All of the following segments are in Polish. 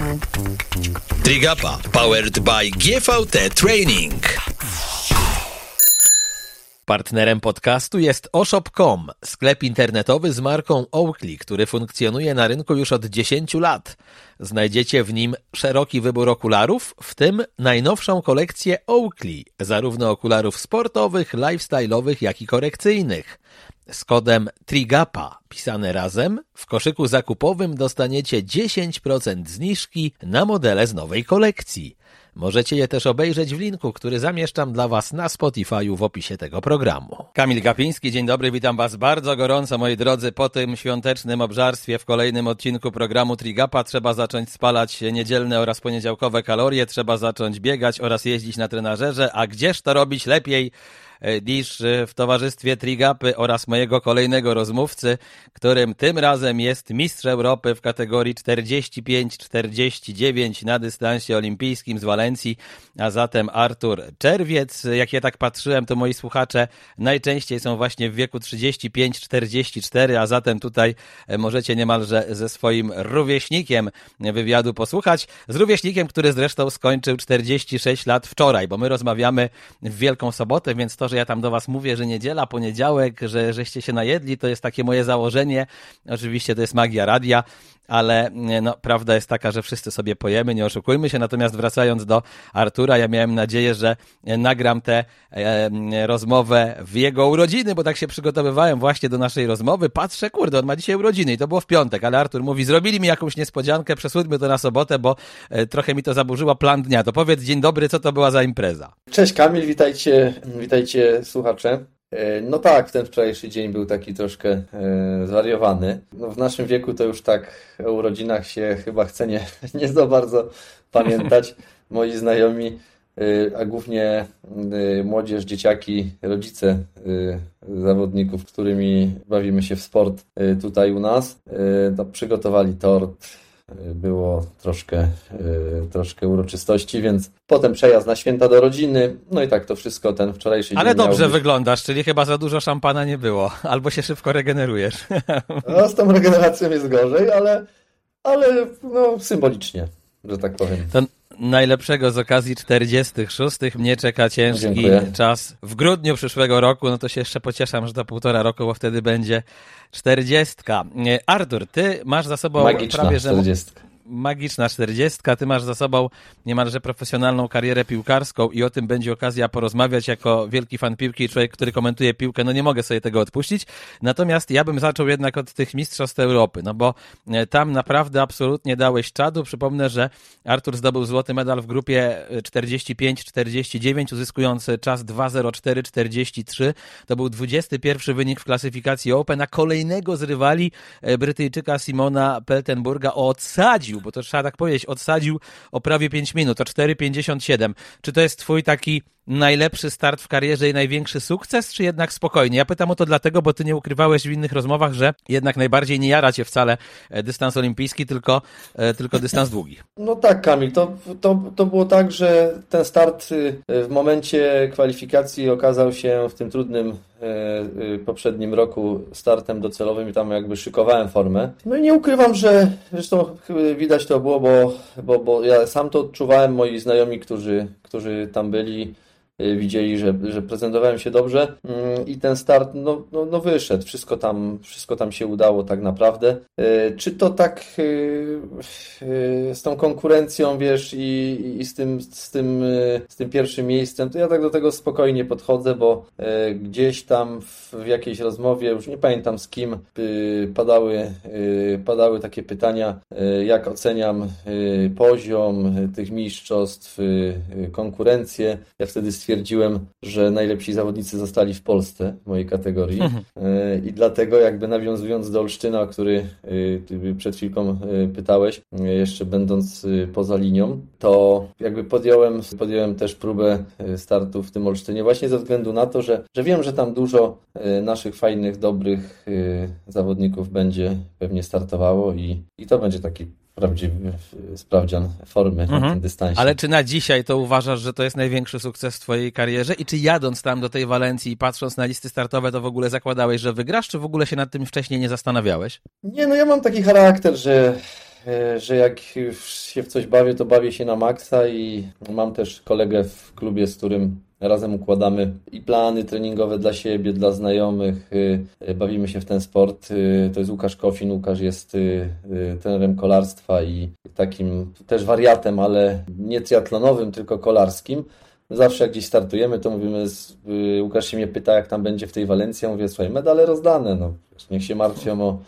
Trigapa powered by GVT Training. Partnerem podcastu jest oshop.com, sklep internetowy z marką Oakley, który funkcjonuje na rynku już od 10 lat. Znajdziecie w nim szeroki wybór okularów, w tym najnowszą kolekcję Oakley, zarówno okularów sportowych, lifestyle'owych, jak i korekcyjnych. Z kodem TRIGAPA, pisane razem, w koszyku zakupowym dostaniecie 10% zniżki na modele z nowej kolekcji. Możecie je też obejrzeć w linku, który zamieszczam dla Was na Spotify'u w opisie tego programu. Kamil Gapiński, dzień dobry, witam Was bardzo gorąco, moi drodzy, po tym świątecznym obżarstwie w kolejnym odcinku programu Trigapa. Trzeba zacząć spalać niedzielne oraz poniedziałkowe kalorie, trzeba zacząć biegać oraz jeździć na trenażerze, a gdzież to robić lepiej E, niż e, w towarzystwie Trigapy oraz mojego kolejnego rozmówcy, którym tym razem jest mistrz Europy w kategorii 45-49 na dystansie olimpijskim z Walencji, a zatem Artur Czerwiec. Jak ja tak patrzyłem, to moi słuchacze najczęściej są właśnie w wieku 35-44, a zatem tutaj e, możecie niemalże ze swoim rówieśnikiem wywiadu posłuchać. Z rówieśnikiem, który zresztą skończył 46 lat wczoraj, bo my rozmawiamy w Wielką Sobotę, więc to, że ja tam do was mówię, że niedziela, poniedziałek, że żeście się najedli, to jest takie moje założenie. Oczywiście to jest magia radia, ale no, prawda jest taka, że wszyscy sobie pojemy, nie oszukujmy się. Natomiast wracając do Artura, ja miałem nadzieję, że nagram tę e, rozmowę w jego urodziny, bo tak się przygotowywałem właśnie do naszej rozmowy. Patrzę, kurde, on ma dzisiaj urodziny i to było w piątek, ale Artur mówi, zrobili mi jakąś niespodziankę, przesuńmy to na sobotę, bo e, trochę mi to zaburzyło plan dnia. To powiedz, dzień dobry, co to była za impreza? Cześć Kamil, witajcie, witajcie słuchacze. E, no tak, ten wczorajszy dzień był taki troszkę e, zwariowany. No w naszym wieku to już tak o urodzinach się chyba chce nie, nie za bardzo pamiętać. Moi znajomi, e, a głównie młodzież, dzieciaki, rodzice zawodników, którymi bawimy się w sport tutaj u nas, to przygotowali tort, było troszkę, e, troszkę uroczystości, więc potem przejazd na święta do rodziny, no i tak to wszystko ten wczorajszy Ale dobrze być... wyglądasz, czyli chyba za dużo szampana nie było, albo się szybko regenerujesz. No z tą regeneracją jest gorzej, ale, ale no, symbolicznie, że tak powiem. To najlepszego z okazji 46. Mnie czeka ciężki Dziękuję. czas w grudniu przyszłego roku. No to się jeszcze pocieszam, że to półtora roku, bo wtedy będzie 40. Artur, ty masz za sobą Magiczna prawie że. 40 magiczna czterdziestka, ty masz za sobą niemalże profesjonalną karierę piłkarską i o tym będzie okazja porozmawiać jako wielki fan piłki, człowiek, który komentuje piłkę, no nie mogę sobie tego odpuścić. Natomiast ja bym zaczął jednak od tych Mistrzostw Europy, no bo e, tam naprawdę absolutnie dałeś czadu. Przypomnę, że Artur zdobył złoty medal w grupie 45-49, uzyskując czas 2.04.43. To był 21 wynik w klasyfikacji Open, a kolejnego z rywali e, Brytyjczyka Simona Peltenburga odsadził bo to trzeba tak powiedzieć, odsadził o prawie 5 minut, o 4,57. Czy to jest twój taki najlepszy start w karierze i największy sukces, czy jednak spokojnie? Ja pytam o to dlatego, bo ty nie ukrywałeś w innych rozmowach, że jednak najbardziej nie jara cię wcale e, dystans olimpijski, tylko, e, tylko dystans długi. No tak, Kamil, to, to, to było tak, że ten start y, w momencie kwalifikacji okazał się w tym trudnym e, y, poprzednim roku startem docelowym i tam jakby szykowałem formę. No i nie ukrywam, że zresztą widać to było, bo, bo, bo ja sam to odczuwałem, moi znajomi, którzy, którzy tam byli, widzieli, że, że prezentowałem się dobrze mm, i ten start no, no, no wyszedł. Wszystko tam, wszystko tam się udało tak naprawdę. Y, czy to tak y, z tą konkurencją, wiesz, i, i z, tym, z, tym, z tym pierwszym miejscem, to ja tak do tego spokojnie podchodzę, bo gdzieś tam w jakiejś rozmowie, już nie pamiętam z kim, padały, padały takie pytania, jak oceniam poziom tych mistrzostw, konkurencję. Ja wtedy stwierdziłem, stwierdziłem, że najlepsi zawodnicy zostali w Polsce w mojej kategorii mhm. E, i dlatego jakby nawiązując do Olsztyna, o który e, przed chwilką e, pytałeś, jeszcze będąc poza linią, to jakby podjąłem, podjąłem też próbę startu w tym Olsztynie właśnie ze względu na to, że, że wiem, że tam dużo naszych fajnych, dobrych zawodników będzie pewnie startowało i, i to będzie taki prawdziwy sprawdzian formy mhm. na tym dystansie. Ale czy na dzisiaj to uważasz, że to jest największy sukces w twojej karierze i czy jadąc tam do tej Walencji i patrząc na listy startowe, to w ogóle zakładałeś, że wygrasz, czy w ogóle się nad tym wcześniej nie zastanawiałeś? Nie, no ja mam taki charakter, że e, że jak się w coś bawię, to bawię się na maksa i mam też kolegę w klubie, z którym razem układamy i plany treningowe dla siebie, dla znajomych. E, bawimy się w ten sport. To jest Łukasz Kofin. Łukasz jest trenerem kolarstwa i takim też wariatem, ale nie triatlonowym, tylko kolarskim. Zawsze jak gdzieś startujemy, to mówimy, Łukasz się mnie pyta, jak tam będzie w tej Walencji. Ja mówię, słuchaj, medale rozdane, no. Niech się martwią o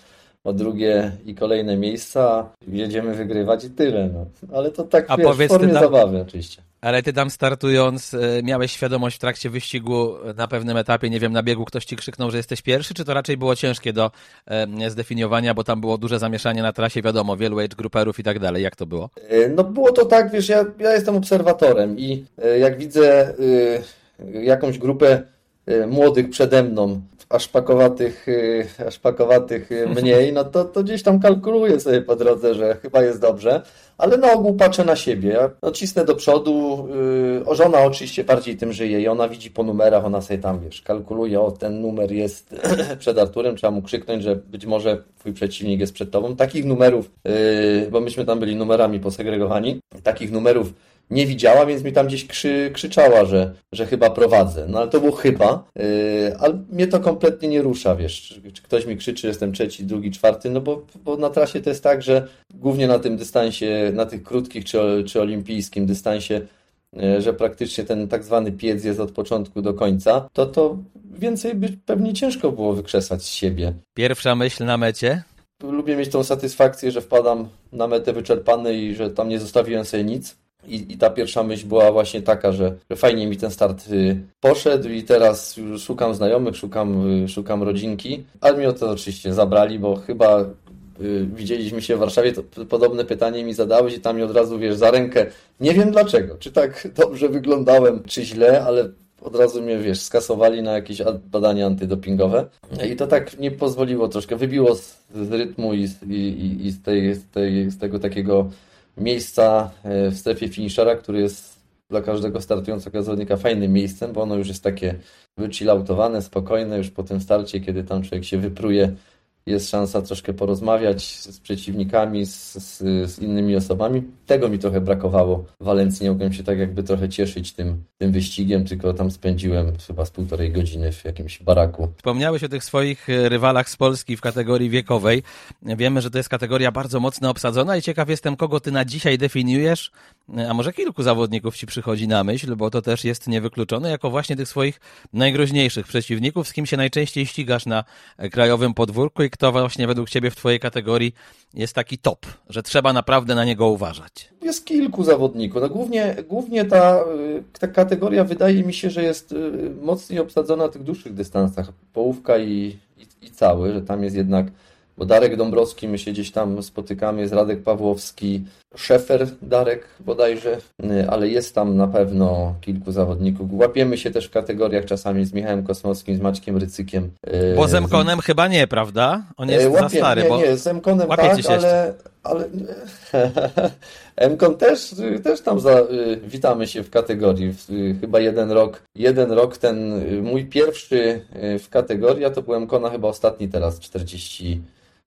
o drugie i kolejne miejsca, jedziemy wygrywać i tyle. No. Ale to tak A wiesz, w formie tam, zabawy oczywiście. Ale ty tam startując, e, miałeś świadomość w trakcie wyścigu na pewnym etapie, nie wiem, na biegu ktoś ci krzyknął, że jesteś pierwszy, czy to raczej było ciężkie do e, zdefiniowania, bo tam było duże zamieszanie na trasie, wiadomo, wielu age gruperów i tak dalej. Jak to było? E, no było to tak, wiesz, ja, ja jestem obserwatorem i jak widzę jakąś grupę młodych przede mną, aż pakowatych, y, aż pakowatych y, mniej, no to, to gdzieś tam kalkuluję sobie po drodze, że chyba jest dobrze, ale na ogół patrzę na siebie. No, cisnę do przodu, yy, o żona oczywiście bardziej tym żyje i ona widzi po numerach, ona sobie tam, wiesz, kalkuluje, o ten numer jest przed Arturem, trzeba mu krzyknąć, że być może twój przeciwnik jest przed tobą. Takich numerów, bo myśmy tam byli numerami posegregowani, takich numerów nie widziała, więc mi tam gdzieś krzy, krzyczała, że, że chyba prowadzę. No ale to było chyba, yy, ale mnie to kompletnie nie rusza, wiesz, czy, ktoś mi krzyczy, jestem trzeci, drugi, czwarty, no bo, bo na trasie to jest tak, że głównie na tym dystansie, na tych krótkich czy, czy olimpijskim dystansie, yy, że praktycznie ten tak zwany piec jest od początku do końca, to to więcej by pewnie ciężko było wykrzesać z siebie. Pierwsza myśl na mecie? Lubię mieć tą satysfakcję, że wpadam na metę wyczerpany i że tam nie zostawiłem sobie nic. I, I, ta pierwsza myśl była właśnie taka, że, że fajnie mi ten start y, poszedł i teraz szukam znajomych, szukam, y, szukam rodzinki, ale mi to oczywiście zabrali, bo chyba y, widzieliśmy się w Warszawie, to podobne pytanie mi zadałeś i tam mi od razu, wiesz, za rękę. Nie wiem dlaczego, czy tak dobrze wyglądałem, czy źle, ale od razu mnie, wiesz, skasowali na jakieś badania antydopingowe. I to tak nie pozwoliło troszkę, wybiło z, z rytmu i, i, i z, tej, z, tej, z tego takiego miejsca e, w strefie finishera, który jest dla każdego startującego zawodnika fajnym miejscem, bo ono już jest takie wychillautowane, spokojne już po tym starcie, kiedy tam człowiek się wypruje jest szansa troszkę porozmawiać z przeciwnikami, z, z, z, innymi osobami. Tego mi trochę brakowało w Walencji. Nie mogłem się tak jakby trochę cieszyć tym, tym wyścigiem, tylko tam spędziłem chyba z półtorej godziny w jakimś baraku. Wspomniałeś o tych swoich e, rywalach z Polski w kategorii wiekowej. Wiemy, że to jest kategoria bardzo mocno obsadzona i ciekaw jestem, kogo ty na dzisiaj definiujesz, a może kilku zawodników ci przychodzi na myśl, bo to też jest niewykluczone, jako właśnie tych swoich najgroźniejszych przeciwników, z kim się najczęściej ścigasz na krajowym podwórku i kto właśnie według Ciebie w Twojej kategorii jest taki top, że trzeba naprawdę na niego uważać? Jest kilku zawodników. No głównie, głównie ta, y, ta kategoria wydaje mi się, że jest y, mocniej obsadzona w tych dłuższych dystansach. Połówka i, i, i cały, że tam jest jednak bo Darek Dąbrowski, my się gdzieś tam spotykamy, jest Radek Pawłowski, Szefer Darek bodajże, y, ale jest tam na pewno kilku zawodników. Łapiemy się też w kategoriach czasami z Michałem Kosmowskim, z Maćkiem Rycykiem. Y, bo z Emkonem z... chyba nie, prawda? On jest Łapie, za stary. Nie, bo... nie, z Emkonem tak, ale, ale Emkon też, też tam za, y, witamy się w kategorii. Chyba jeden rok, jeden rok ten mój pierwszy w kategorii, a to był Emkona chyba ostatni teraz, 40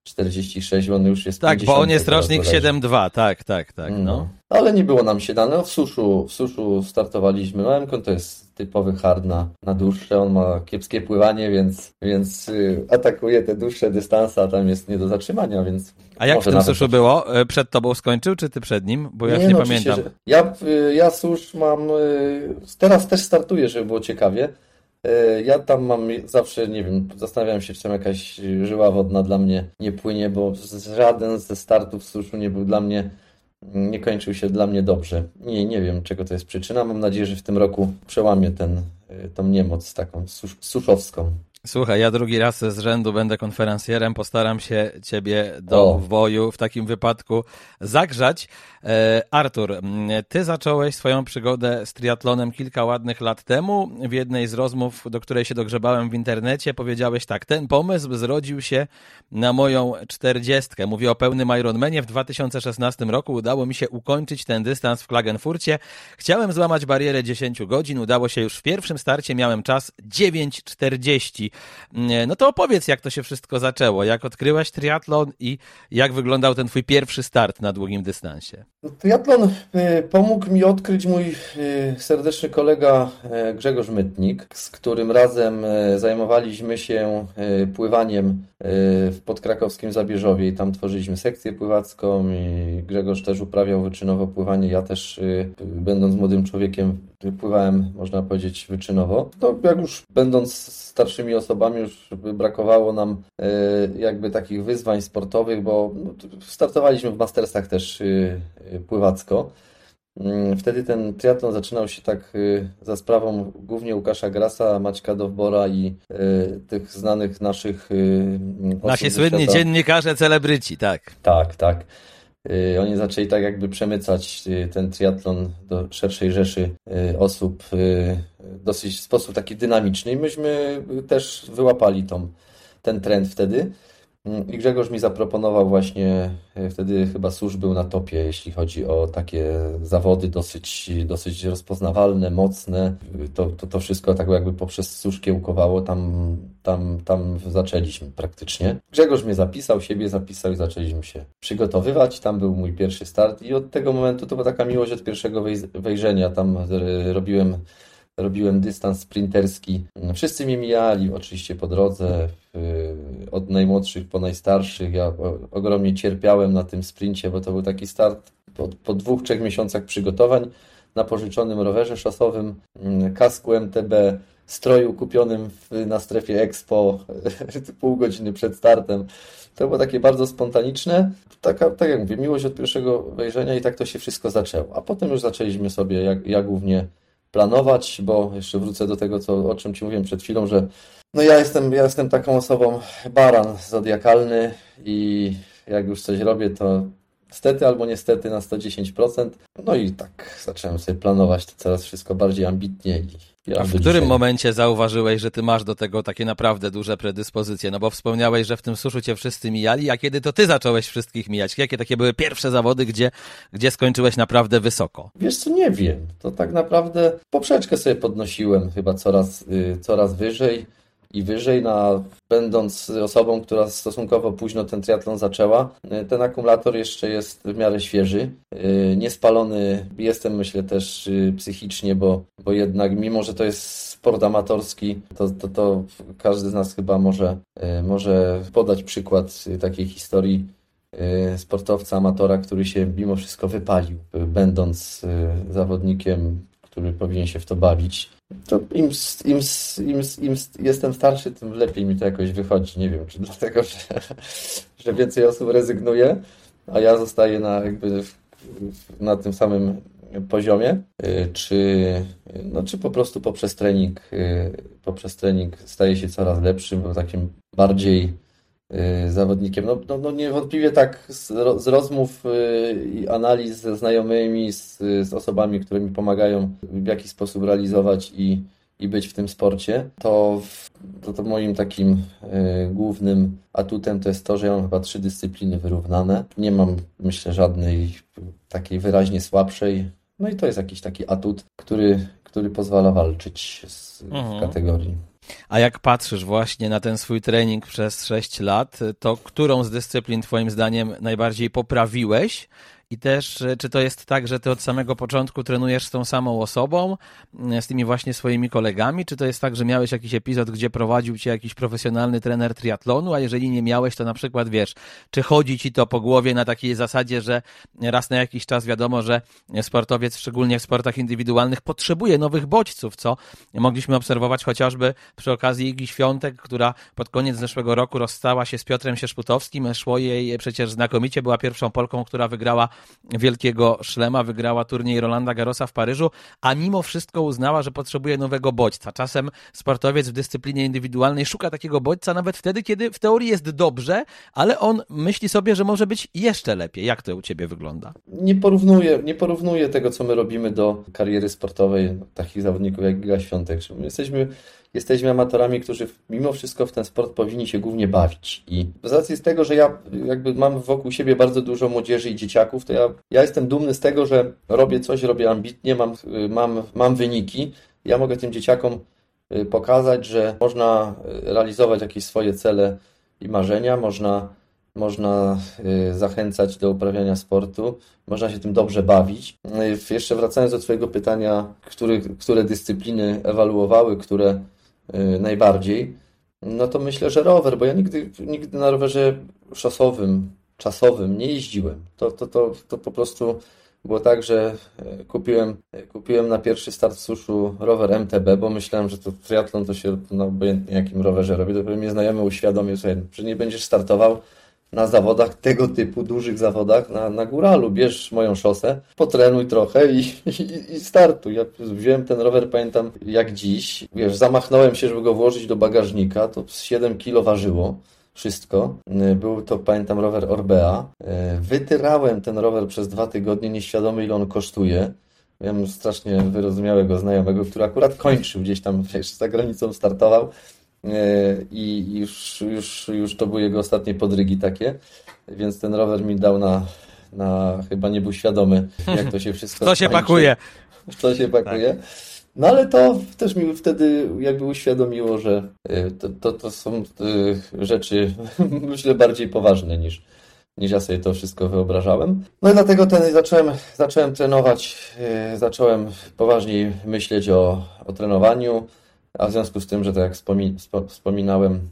46, on już jest Tak, bo on jest rocznik 7-2, tak, tak, tak. No. no. Ale nie było nam się dane. No, w suszu, w suszu startowaliśmy. No, to jest typowy hard na, na dłuższe. On ma kiepskie pływanie, więc, więc y, atakuje te dłuższe dystanse, a tam jest nie do zatrzymania, więc. A jak w tym suszu było? E, przed tobą skończył, czy ty przed nim? Bo ja nie, nie no, pamiętam. Ja, y, ja susz mam. Y, teraz też startuję, żeby było ciekawie. E, ja tam mam zawsze, nie wiem, zastanawiam się, czy tam jakaś żyła wodna dla mnie nie płynie, bo żaden ze startów suszu nie był dla mnie, nie kończył się dla mnie dobrze. Nie, nie wiem, czego to jest przyczyna. Mam nadzieję, że w tym roku przełamię ten, e, tą niemoc taką sus suszowską. Słuchaj, ja drugi raz z rzędu będę konferencjerem, postaram się ciebie do o. woju w takim wypadku zagrzać. E, Artur, ty zacząłeś swoją przygodę z triatlonem kilka ładnych lat temu. W jednej z rozmów, do której się dogrzebałem w internecie, powiedziałeś tak, ten pomysł zrodził się na moją czterdziestkę. Mówię o pełnym Ironmanie. W 2016 roku udało mi się ukończyć ten dystans w Klagenfurcie. Chciałem złamać barierę 10 godzin, udało się już w pierwszym starcie, miałem czas 9.40. No to opowiedz, jak to się wszystko zaczęło, jak odkryłeś triatlon i jak wyglądał ten twój pierwszy start na długim dystansie. Triatlon y, pomógł mi odkryć mój y, serdeczny kolega y, Grzegorz Mytnik, z którym razem zajmowaliśmy się pływaniem w podkrakowskim Zabierzowie i tam tworzyliśmy sekcję pływacką i Grzegorz też uprawiał wyczynowo pływanie. Ja też, będąc młodym człowiekiem, pływałem, można powiedzieć, wyczynowo. To jak już będąc starszymi osobami, już brakowało nam jakby takich wyzwań sportowych, bo no, startowaliśmy w mastersach też pływacko. Mm, wtedy ten triatlon zaczynał się tak za sprawą głównie Łukasza Grasa, Maćka Dowbora i tych znanych naszych Nasi słynni świata. dziennikarze, celebryci, tak. Tak, tak. Oni zaczęli tak jakby przemycać ten triatlon do szerszej rzeszy osób dosyć w sposób taki dynamiczny i myśmy też wyłapali tą, ten trend wtedy. Mm, I Grzegorz mi zaproponował właśnie, e, wtedy chyba Susz był na topie, jeśli chodzi o takie zawody dosyć, dosyć rozpoznawalne, mocne. To, to, to wszystko tak jakby poprzez Susz kiełkowało, tam, tam, tam zaczęliśmy praktycznie. Grzegorz mnie zapisał, siebie zapisał i zaczęliśmy się przygotowywać. Tam był mój pierwszy start i od tego momentu to była taka miłość od pierwszego wejrzenia. Tam e, robiłem robiłem dystans sprinterski. Wszyscy mnie mijali oczywiście po drodze, od najmłodszych po najstarszych. Ja ogromnie cierpiałem na tym sprincie, bo to był taki start po, po dwóch, trzech miesiącach przygotowań na pożyczonym rowerze szosowym, mm, kasku MTB, stroju kupionym w, na strefie Expo pół godziny przed startem. To było takie bardzo spontaniczne. Taka, tak jak mówię, miłość od pierwszego wejrzenia i tak to się wszystko zaczęło. A potem już zaczęliśmy sobie, jak, ja głównie planować, bo jeszcze wrócę do tego, co, o czym Ci mówiłem przed chwilą, że no ja jestem, ja jestem taką osobą baran zodiakalny i jak już coś robię, to Stety albo niestety na 110%. No i tak zacząłem sobie planować to coraz wszystko bardziej ambitnie. I A w którym dzisiaj... momencie zauważyłeś, że ty masz do tego takie naprawdę duże predyspozycje? No bo wspomniałeś, że w tym suszu cię wszyscy mijali, a kiedy to ty zacząłeś wszystkich mijać? Jakie takie były pierwsze zawody, gdzie, gdzie skończyłeś naprawdę wysoko? Wiesz co, nie wiem. To tak naprawdę poprzeczkę sobie podnosiłem chyba coraz, yy, coraz wyżej i wyżej, na, będąc osobą, która stosunkowo późno ten triatlon zaczęła, ten akumulator jeszcze jest w miarę świeży. Y, niespalony jestem, myślę, też y, psychicznie, bo, bo jednak mimo, że to jest sport amatorski, to, to, to każdy z nas chyba może, y, może podać przykład takiej historii sportowca, amatora, który się mimo wszystko wypalił, będąc zawodnikiem, który powinien się w to bawić to im, im, im, im jestem starszy, tym lepiej mi to jakoś wychodzi. Nie wiem, czy dlatego, że, że więcej osób rezygnuje, a ja zostaję na, jakby na tym samym poziomie, y, czy, no, czy po prostu poprzez trening, y, poprzez trening staje się coraz lepszym, takim bardziej zawodnikiem. No, no, no niewątpliwie tak z, z rozmów i analiz ze znajomymi, z, z osobami, które mi pomagają w jakiś sposób realizować i, i być w tym sporcie, to, to, to moim takim y, głównym atutem to jest to, że ja mam chyba trzy dyscypliny wyrównane. Nie mam, myślę, żadnej takiej wyraźnie słabszej. No i to jest jakiś taki atut, który, który pozwala walczyć z, mhm. w kategorii. A jak patrzysz właśnie na ten swój trening przez 6 lat, to którą z dyscyplin Twoim zdaniem najbardziej poprawiłeś? I też, e, czy to jest tak, że ty od samego początku trenujesz z tą samą osobą, e, z tymi właśnie swoimi kolegami? Czy to jest tak, że miałeś jakiś epizod, gdzie prowadził cię jakiś profesjonalny trener triatlonu, a jeżeli nie miałeś, to na przykład wiesz, czy chodzi ci to po głowie na takiej zasadzie, że raz na jakiś czas wiadomo, że sportowiec, szczególnie w sportach indywidualnych, potrzebuje nowych bodźców, co mogliśmy obserwować chociażby przy okazji Igi Świątek, która pod koniec zeszłego roku rozstała się z Piotrem Sierzputowskim. Szło jej przecież znakomicie, była pierwszą Polką, która wygrała wielkiego szlema, wygrała turniej Rolanda Garrosa w Paryżu, a mimo wszystko uznała, że potrzebuje nowego bodźca. Czasem sportowiec w dyscyplinie indywidualnej szuka takiego bodźca nawet wtedy, kiedy w teorii jest dobrze, ale on myśli sobie, że może być jeszcze lepiej. Jak to u ciebie wygląda? Nie porównuję, nie porównuję tego, co my robimy do kariery sportowej takich zawodników jak Giga Świątek. My jesteśmy jesteśmy amatorami, którzy mimo wszystko w ten sport powinni się głównie bawić. I z racji z tego, że ja jakby mam wokół siebie bardzo dużo młodzieży i dzieciaków, to ja, ja jestem dumny z tego, że robię coś, robię ambitnie, mam, mam, mam wyniki. Ja mogę tym dzieciakom pokazać, że można realizować jakieś swoje cele i marzenia, można, można zachęcać do uprawiania sportu, można się tym dobrze bawić. Jeszcze wracając do Twojego pytania, który, które dyscypliny ewaluowały, które najbardziej, no to myślę, że rower, bo ja nigdy, nigdy na rowerze szosowym, czasowym nie jeździłem. To, to, to, to po prostu było tak, że e, kupiłem, e, kupiłem na pierwszy start suszu rower MTB, bo myślałem, że to triatlon to się no, obojętnie jakim rowerze robi. Dopiero mnie znajomy uświadomił, sobie, że nie będziesz startował na zawodach tego typu, dużych zawodach na, na góralu. Bierz moją szosę, potrenuj trochę i, i, i startuj. Ja wziąłem ten rower, pamiętam jak dziś. Wiesz, zamachnąłem się, żeby go włożyć do bagażnika, to 7 kilo ważyło wszystko. Był to, pamiętam, rower Orbea. Wytyrałem ten rower przez dwa tygodnie, nieświadomy ile on kosztuje. Miałem strasznie wyrozumiałego znajomego, który akurat kończył gdzieś tam, wiesz, za granicą startował i już, już, już to były jego ostatnie podrygi takie, więc ten rower mi dał na, na chyba nie był świadomy, jak to się wszystko To się pakuje. To się pakuje. Tak. No ale to też mi wtedy jakby uświadomiło, że e, to, to, to są e, rzeczy myślę bardziej poważne niż, niż ja sobie to wszystko wyobrażałem. No i dlatego ten, zacząłem, zacząłem trenować, zacząłem poważniej myśleć o, o trenowaniu. A w związku z tym, że tak jak wspominałem,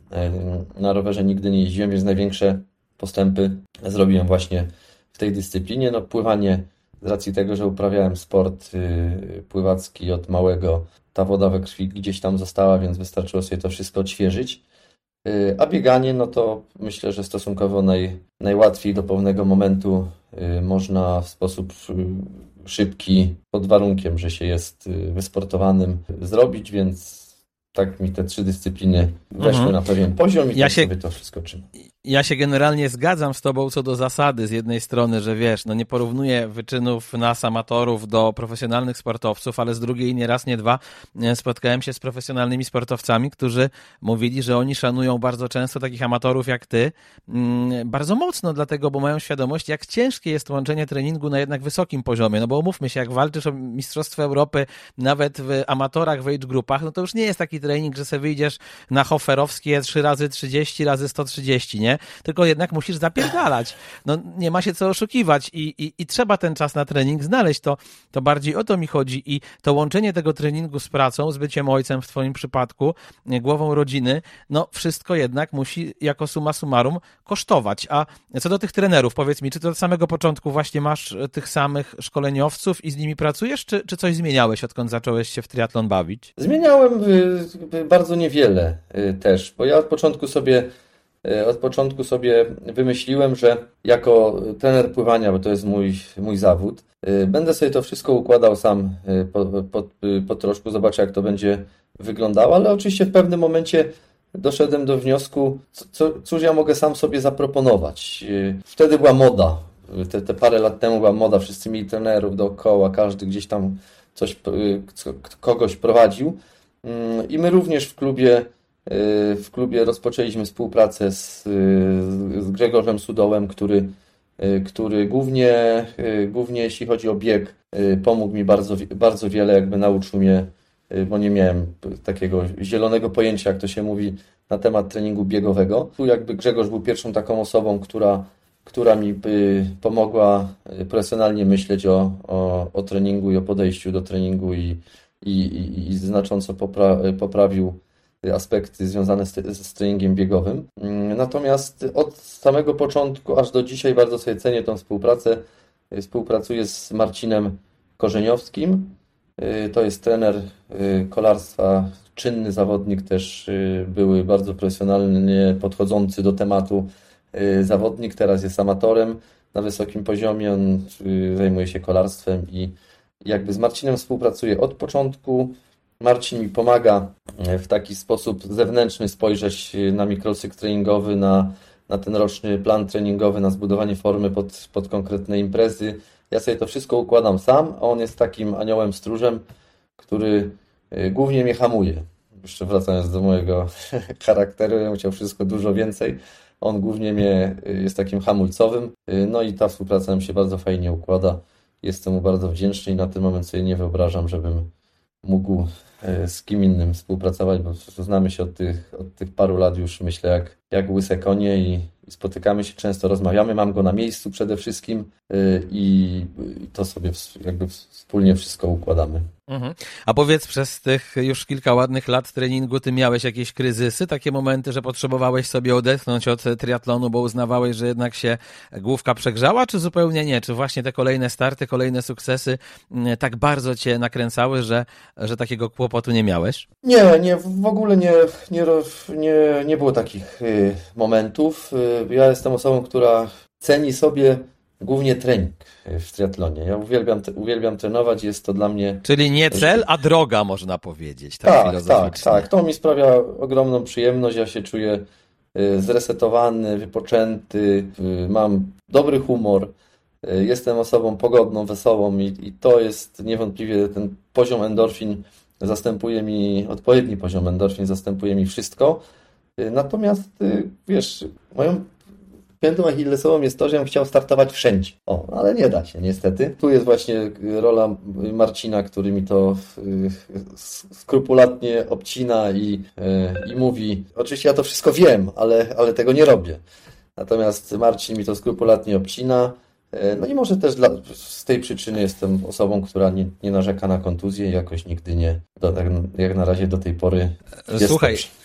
na rowerze nigdy nie jeździłem, więc największe postępy zrobiłem właśnie w tej dyscyplinie. No, pływanie, z racji tego, że uprawiałem sport y, pływacki od małego, ta woda we krwi gdzieś tam została, więc wystarczyło sobie to wszystko odświeżyć. Y, a bieganie, no to myślę, że stosunkowo naj, najłatwiej do pewnego momentu y, można w sposób szybki, pod warunkiem, że się jest wysportowanym, zrobić, więc tak mi te trzy dyscypliny weszły mhm. na pewien poziom i ja tak się, sobie to wszystko trzymam. Ja się generalnie zgadzam z tobą co do zasady, z jednej strony, że wiesz, no nie porównuję wyczynów nas amatorów do profesjonalnych sportowców, ale z drugiej nie raz, nie dwa e, spotkałem się z profesjonalnymi sportowcami, którzy mówili, że oni szanują bardzo często takich amatorów jak ty, mm, bardzo mocno dlatego, bo mają świadomość, jak ciężkie jest łączenie treningu na jednak wysokim poziomie, no bo umówmy się, jak walczysz o Mistrzostwo Europy nawet w amatorach, w age grupach, no to już nie jest taki trening, że sobie wyjdziesz na hoferowskie 3 razy 30 razy 130, nie? Tylko jednak musisz zapierdalać. No nie ma się co oszukiwać i, i, i trzeba ten czas na trening znaleźć. To, to bardziej o to mi chodzi i to łączenie tego treningu z pracą, z byciem ojcem w twoim przypadku, głową rodziny, no wszystko jednak musi jako suma summarum kosztować. A co do tych trenerów, powiedz mi, czy to od samego początku właśnie masz tych samych szkoleniowców i z nimi pracujesz, czy, czy coś zmieniałeś, odkąd zacząłeś się w triatlon bawić? Zmieniałem y, bardzo niewiele y, też, bo ja od początku sobie y, od początku sobie wymyśliłem, że jako trener pływania, bo to jest mój, mój zawód, y, będę sobie to wszystko układał sam po, po, po troszku, zobaczę jak to będzie wyglądało, ale oczywiście w pewnym momencie doszedłem do wniosku, co, cóż ja mogę sam sobie zaproponować. Wtedy była moda, te, te parę lat temu była moda, wszyscy mieli trenerów dookoła, każdy gdzieś tam coś, kogoś prowadził. Mm, I my również w klubie, w klubie rozpoczęliśmy współpracę z, y, z Grzegorzem Sudołem, który, y, który głównie, głównie jeśli chodzi o bieg, pomógł mi bardzo, bardzo wiele, jakby nauczył mnie, bo nie miałem takiego zielonego pojęcia, jak to się mówi, na temat treningu biegowego. Tu jakby Grzegorz był pierwszą taką osobą, która, która mi pomogła profesjonalnie myśleć o, o, o treningu i o podejściu do treningu i, i, i znacząco popra poprawił aspekty związane z, z treningiem biegowym. Mm, natomiast od samego początku aż do dzisiaj bardzo sobie cenię tą współpracę. Współpracuję z Marcinem Korzeniowskim. Y, to jest trener y, kolarstwa, czynny zawodnik też, y, były bardzo profesjonalnie podchodzący do tematu zawodnik, teraz jest amatorem na wysokim poziomie, on zajmuje się kolarstwem i jakby z Marcinem współpracuję od początku. Marcin mi pomaga e, w taki sposób zewnętrzny spojrzeć na mikrocykl treningowy, na, na ten roczny plan treningowy, na zbudowanie formy pod, pod konkretne imprezy. Ja sobie to wszystko układam sam, a on jest takim aniołem stróżem, który e, głównie mnie hamuje. Jeszcze wracając do mojego charakteru, ja chciał wszystko dużo więcej. On głównie mnie e, jest takim hamulcowym. No i ta współpraca nam się bardzo fajnie układa. Jestem mu bardzo wdzięczny i na ten moment sobie nie wyobrażam, żebym, mógł z kim innym współpracować, bo znamy się od tych, od tych paru lat już, myślę, jak, jak łyse konie i, i spotykamy się często, rozmawiamy, mam go na miejscu przede wszystkim i, i to sobie jakby wspólnie wszystko układamy. Mhm. A powiedz, przez tych już kilka ładnych lat treningu, ty miałeś jakieś kryzysy, takie momenty, że potrzebowałeś sobie odetchnąć od triatlonu, bo uznawałeś, że jednak się główka przegrzała, czy zupełnie nie? Czy właśnie te kolejne starty, kolejne sukcesy mm, tak bardzo cię nakręcały, że, że takiego kłopotu nie miałeś? Nie, nie, w ogóle nie, nie, nie, nie było takich y, momentów. Y, ja jestem osobą, która ceni sobie głównie trening w triatlonie. Ja uwielbiam, uwielbiam trenować, jest to dla mnie... Czyli nie cel, a droga, można powiedzieć, tak, tak Tak, tak, to mi sprawia ogromną przyjemność, ja się czuję y, zresetowany, wypoczęty, mam dobry humor, y, jestem osobą pogodną, wesołą i, i to jest niewątpliwie ten poziom endorfin zastępuje mi, odpowiedni poziom endorfin zastępuje mi wszystko. Natomiast, wiesz, moją piętą achillesową jest to, że bym chciał startować wszędzie. O, ale nie da się niestety. Tu jest właśnie rola Marcina, który mi to skrupulatnie obcina i, e, i mówi, oczywiście ja to wszystko wiem, ale, ale tego nie robię. Natomiast Marcin mi to skrupulatnie obcina. E, no i może też dla, z tej przyczyny jestem osobą, która nie, nie narzeka na kontuzję i jakoś nigdy nie, do, tak, jak na razie do tej pory. Słuchaj, dobrze.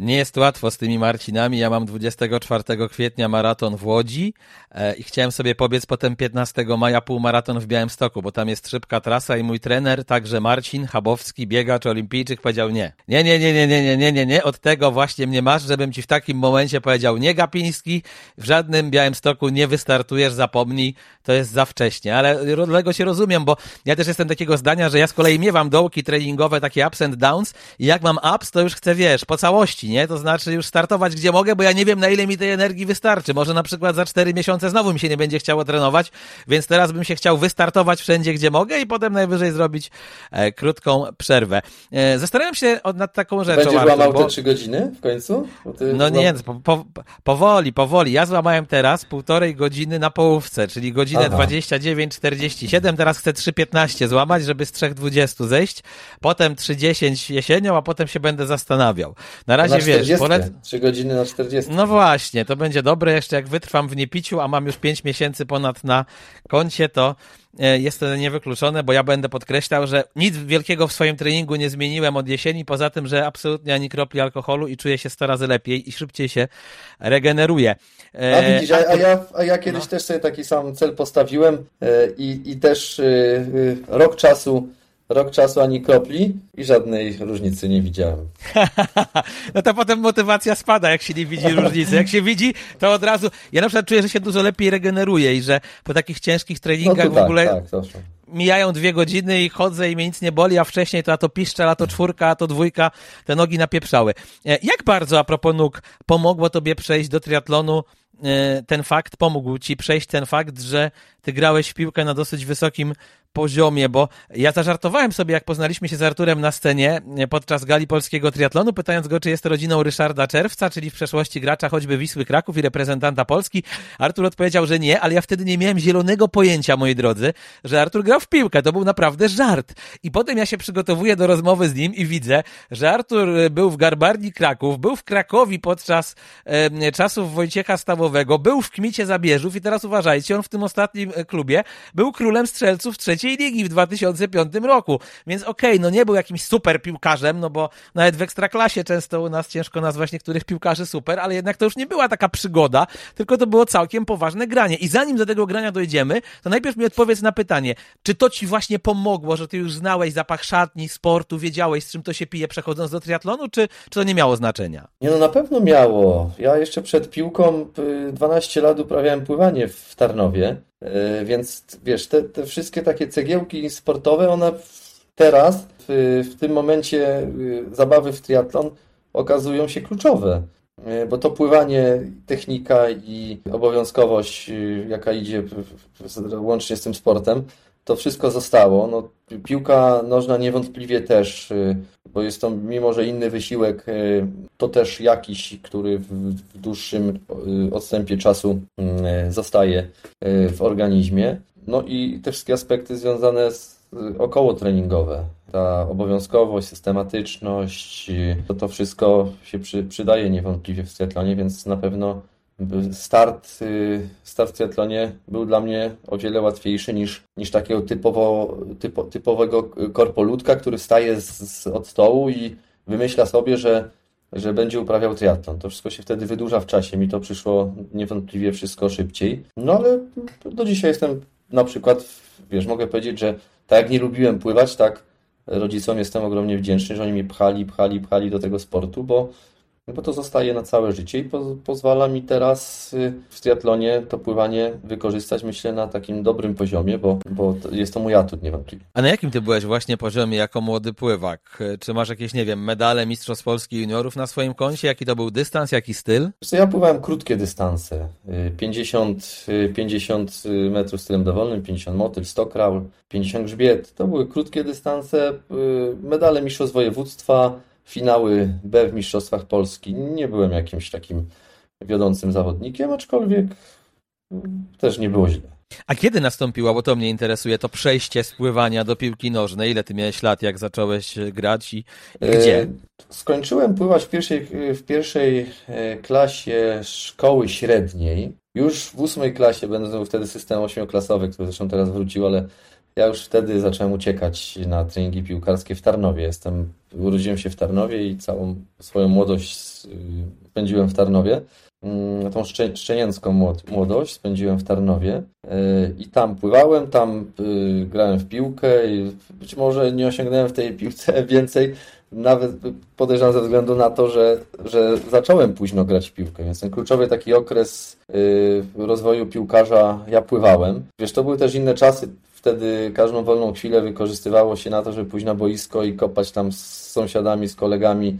Nie jest łatwo z tymi Marcinami. Ja mam 24 kwietnia maraton w Łodzi e, i chciałem sobie pobiec potem 15 maja półmaraton w Białymstoku, bo tam jest szybka trasa i mój trener, także Marcin Chabowski, biegacz olimpijczyk, powiedział nie. Nie, nie, nie, nie, nie, nie, nie, nie, nie. Od tego właśnie mnie masz, żebym ci w takim momencie powiedział nie, Gapiński, w żadnym Białymstoku nie wystartujesz, zapomnij, to jest za wcześnie. Ale dlatego się rozumiem, bo ja też jestem takiego zdania, że ja z kolei miewam dołki treningowe, takie ups and downs i jak mam ups, to już chcę, wiesz, po całości nie? To znaczy już startować gdzie mogę, bo ja nie wiem na ile mi tej energii wystarczy. Może na przykład za cztery miesiące znowu mi się nie będzie chciało trenować, więc teraz bym się chciał wystartować wszędzie gdzie mogę i potem najwyżej zrobić e, krótką przerwę. E, zastanawiam się nad taką rzeczą. Będziesz Artur, łamał bo... te trzy godziny w końcu? No nie, po, po, powoli, powoli. Ja złamałem teraz półtorej godziny na połówce, czyli godzinę 29-47. Teraz chcę 3.15 złamać, żeby z 3.20 zejść. Potem 3.10 jesienią, a potem się będę zastanawiał. Na razie na 40, wiesz, polec... 3 godziny na 40. No właśnie, to będzie dobre jeszcze jak wytrwam w niepiciu, a mam już 5 miesięcy ponad na koncie, to e, jest to niewykluczone, bo ja będę podkreślał, że nic wielkiego w swoim treningu nie zmieniłem od jesieni, poza tym, że absolutnie ani kropli alkoholu i czuję się 100 razy lepiej i szybciej się regeneruję. E, a widzisz, a, a, ja, a ja kiedyś no. też sobie taki sam cel postawiłem e, i, i też rok czasu rok czasu ani kropli i żadnej różnicy nie widziałem. no to potem motywacja spada, jak się nie widzi różnicy. Jak się widzi, to od razu. Ja na przykład czuję, że się dużo lepiej regeneruje i że po takich ciężkich treningach no w tak, ogóle. Tak, mijają dwie godziny i chodzę i mnie nic nie boli, a wcześniej to a to piszczel, a to czwórka, a to dwójka, te nogi napieprzały. E, jak bardzo, a propos nóg, pomogło tobie przejść do triatlonu ten fakt, pomógł ci przejść ten fakt, że ty grałeś w piłkę na dosyć wysokim poziomie, bo ja zażartowałem sobie, jak poznaliśmy się z Arturem na scenie e, podczas gali polskiego triatlonu, pytając go, czy jest rodziną Ryszarda Czerwca, czyli w przeszłości gracza choćby Wisły Kraków i reprezentanta Polski. Artur odpowiedział, że nie, ale ja wtedy nie miałem zielonego pojęcia, moi drodzy, że Artur grał w piłkę. To był naprawdę żart. I potem ja się przygotowuję do rozmowy z nim i widzę, że Artur e, był w Garbarni Kraków, był w Krakowi podczas e, czasów Wojciecha Był w Kmicie Zabierzów i teraz uważajcie, on w tym ostatnim e, klubie był królem strzelców trzeciej ligi w 2005 roku. Więc okej, okay, no nie był jakimś super piłkarzem, no bo nawet w ekstraklasie często u nas ciężko nazwać niektórych piłkarzy super, ale jednak to już nie była taka przygoda, tylko to było całkiem poważne granie. I zanim do tego grania dojdziemy, to najpierw mi odpowiedz na pytanie, czy to ci właśnie pomogło, że ty już znałeś zapach szatni, sportu, wiedziałeś z czym to się pije przechodząc do triatlonu, czy, czy to nie miało znaczenia? Nie, no na pewno miało. Ja jeszcze przed piłką 12 y, lat uprawiałem pływanie w Tarnowie. E, więc wiesz, te, te wszystkie takie cegiełki sportowe, one teraz, w, w tym momencie y, zabawy w triatlon okazują się kluczowe. E, bo to pływanie, technika i obowiązkowość, jaka idzie łącznie z tym sportem, to wszystko zostało. No, piłka nożna niewątpliwie też, y, bo jest to mimo, że inny wysiłek, y, to też jakiś, który w, dłuższym y, odstępie czasu zostaje w organizmie. No i te wszystkie aspekty związane z około treningowe. Ta obowiązkowość, systematyczność, to, to wszystko się przy, przydaje niewątpliwie w triatlonie, więc na pewno start, start w triatlonie był dla mnie o wiele łatwiejszy niż, niż takiego typowo, typo, typowego korpolutka, który staje z, z, od stołu i wymyśla sobie, że że będzie uprawiał triatlon. To wszystko się wtedy wydłuża w czasie. Mi to przyszło niewątpliwie wszystko szybciej. No ale do dzisiaj jestem na przykład, wiesz, mogę powiedzieć, że tak jak nie lubiłem pływać, tak rodzicom jestem ogromnie wdzięczny, że oni mnie pchali, pchali, pchali do tego sportu, bo bo to zostaje na całe życie i po, pozwala mi teraz y, w triatlonie to pływanie wykorzystać, myślę, na takim dobrym poziomie, bo, bo jest to mój atut niewątpliwie. A na jakim ty byłeś właśnie poziomie jako młody pływak? Czy masz jakieś, nie wiem, medale Mistrzostw Polski Juniorów na swoim koncie? Jaki to był dystans, jaki styl? Ja pływałem krótkie dystanse. 50, y, 50 y, metrów stylem dowolnym, 50 motyl, 100 kraul, 50 grzbiet. To były krótkie dystanse. Medale Mistrzostw Województwa, finały B w Mistrzostwach Polski. Nie byłem jakimś takim wiodącym zawodnikiem, aczkolwiek też nie było źle. A kiedy nastąpiło, bo to mnie interesuje, to przejście z pływania do piłki nożnej? Ile ty miałeś lat, jak zacząłeś grać i, i gdzie? Skończyłem pływać w pierwszej, w pierwszej e, klasie szkoły średniej. Już w ósmej klasie, będę wtedy system ośmioklasowy, który zresztą teraz wrócił, ale ja już wtedy zacząłem uciekać na treningi piłkarskie w Tarnowie. Jestem, urodziłem się w Tarnowie i całą swoją młodość spędziłem w Tarnowie. Mm, tą szczenięcką młodość spędziłem w Tarnowie y, i tam pływałem, tam y, grałem w piłkę i być może nie osiągnąłem w tej piłce więcej, nawet podejrzewam ze względu na to, że, że zacząłem późno grać w piłkę, więc ten kluczowy taki okres y, rozwoju piłkarza ja pływałem. Wiesz, to były też inne czasy, wtedy każdą wolną chwilę wykorzystywało się na to, żeby pójść na boisko i kopać tam z sąsiadami, z kolegami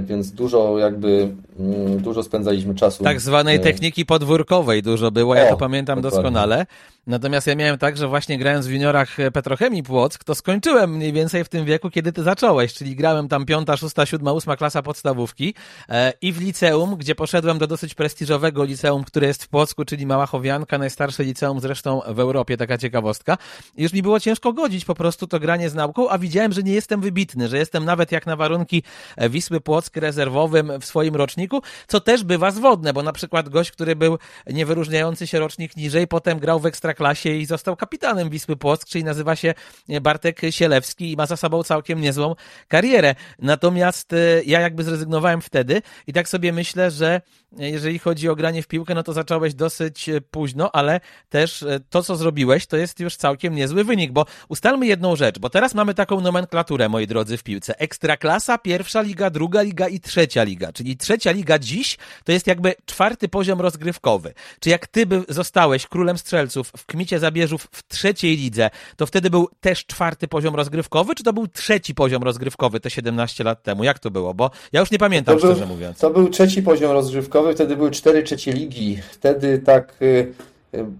więc dużo jakby, mm, dużo spędzaliśmy czasu. Tak zwanej e, techniki podwórkowej dużo było, ja o, to pamiętam dokładnie. doskonale. Natomiast ja miałem tak, że właśnie grając w juniorach Petrochemii Płock, to skończyłem mniej więcej w tym wieku, kiedy ty zacząłeś, czyli grałem tam piąta, szósta, siódma, ósma klasa podstawówki e, i w liceum, gdzie poszedłem do dosyć prestiżowego liceum, które jest w Płocku, czyli Mała Chowianka, najstarsze liceum zresztą w Europie, taka ciekawostka. Już mi było ciężko godzić po prostu to granie z nauką, a widziałem, że nie jestem wybitny, że jestem nawet jak na warunki Wisły Płock rezerwowym w swoim roczniku, co też bywa zwodne, bo na przykład gość, który był niewyróżniający się rocznik niżej, potem grał w ekstraklasie i został kapitanem Wisły Płock, czyli nazywa się Bartek Sielewski i ma za sobą całkiem niezłą karierę. Natomiast e, ja jakby zrezygnowałem wtedy i tak sobie myślę, że jeżeli chodzi o granie w piłkę, no to zacząłeś dosyć e, późno, ale też e, to, co zrobiłeś, to jest już całkiem niezły wynik, bo ustalmy jedną rzecz, bo teraz mamy taką nomenklaturę, moi drodzy, w piłce. Ekstraklasa, pierwsza liga, druga liga i trzecia liga, czyli trzecia liga dziś to jest jakby czwarty poziom rozgrywkowy. Czy jak ty by zostałeś królem strzelców w Kmicie Zabierzów w trzeciej lidze, to wtedy był też czwarty poziom rozgrywkowy, czy to był trzeci poziom rozgrywkowy te 17 lat temu? Jak to było? Bo ja już nie pamiętam, to szczerze był, mówiąc. To był trzeci poziom rozgrywkowy, wtedy były cztery trzecie ligi. Wtedy tak y,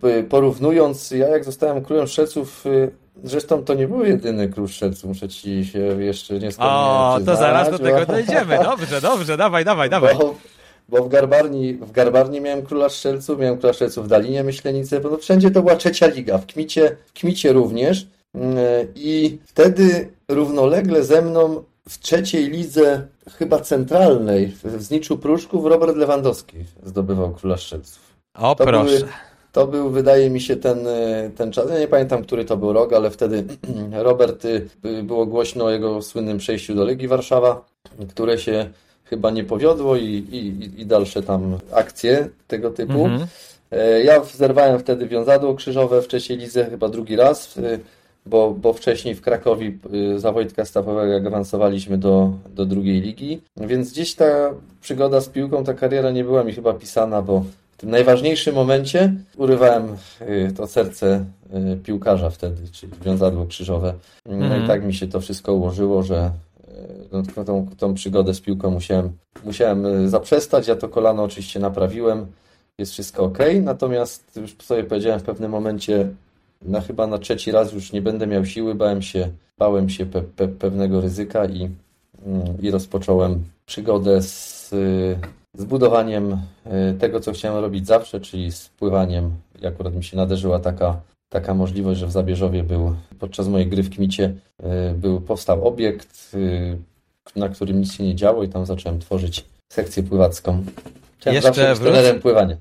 y, porównując, ja jak zostałem królem strzelców y, Zresztą to nie był jedyny król strzelców, muszę ci się jeszcze nie O, to zaraz do tego dojdziemy. Dobrze, dobrze, dawaj, dawaj, dawaj. Bo, bo w Garbarni, w Garbarni miałem króla strzelców, miałem króla strzelców w Dalinie Myślenicy, bo wszędzie to była trzecia liga, w Kmicie, w Kmicie również. Mm, I wtedy równolegle ze mną w trzeciej lidze, chyba centralnej, w Zniczu Pruszków, Robert Lewandowski zdobywał króla strzelców. O, to proszę. Były, to był, wydaje mi się, ten, ten czas. Ja nie pamiętam, który to był rok, ale wtedy Robert, y, było głośno o jego słynnym przejściu do Legii Warszawa, które się chyba nie powiodło i, i, i dalsze tam akcje tego typu. Mhm. E, ja zerwałem wtedy wiązadło krzyżowe w trzeciej lidze chyba drugi raz, y, bo, bo wcześniej w Krakowie y, za Wojtka Stawowego awansowaliśmy do, do drugiej ligi. Więc gdzieś ta przygoda z piłką, ta kariera nie była mi chyba pisana, bo tym najważniejszym momencie urywałem y, to serce y, piłkarza wtedy, czyli wiązadło krzyżowe. No mm. i mhm. tak mi się to wszystko ułożyło, że y, no, tą, tą przygodę z piłką musiałem, musiałem zaprzestać. Ja to kolano oczywiście naprawiłem, jest wszystko ok. Natomiast już sobie powiedziałem w pewnym momencie, na chyba na trzeci raz już nie będę miał siły, bałem się, bałem się pe, pe, pewnego ryzyka i, mm, i rozpocząłem przygodę z z budowaniem e, tego, co chciałem robić zawsze, czyli z pływaniem. I akurat mi się naderzyła taka taka możliwość, że w Zabierzowie był, podczas mojej gry w Kmicie, był, powstał obiekt, na którym nic się nie działo i tam zacząłem tworzyć sekcję pływacką. Chciałem Jeszcze zawsze być trenerem pływania.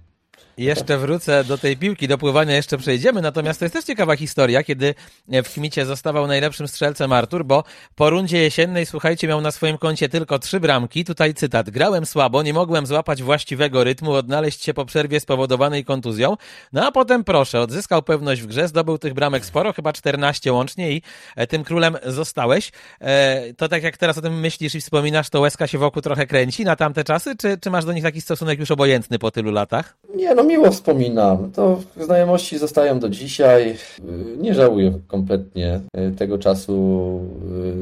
Jeszcze wrócę do tej piłki, do pływania jeszcze przejdziemy, natomiast to jest też ciekawa historia, kiedy w Kmicie zostawał najlepszym strzelcem Artur, bo po rundzie jesiennej, słuchajcie, miał na swoim koncie tylko trzy bramki. Tutaj cytat. Grałem słabo, nie mogłem złapać właściwego rytmu, odnaleźć się po przerwie spowodowanej kontuzją. No a potem proszę, odzyskał pewność w grze, zdobył tych bramek sporo, chyba 14 łącznie i e, tym królem zostałeś. E, To tak jak teraz o tym myślisz i wspominasz, to łezka się wokół trochę kręci na tamte czasy, czy, czy masz do nich taki stosunek już obojętny po tylu latach? Nie, no miło wspominam. To znajomości zostają do dzisiaj. Y, Nie żałuję kompletnie y, tego czasu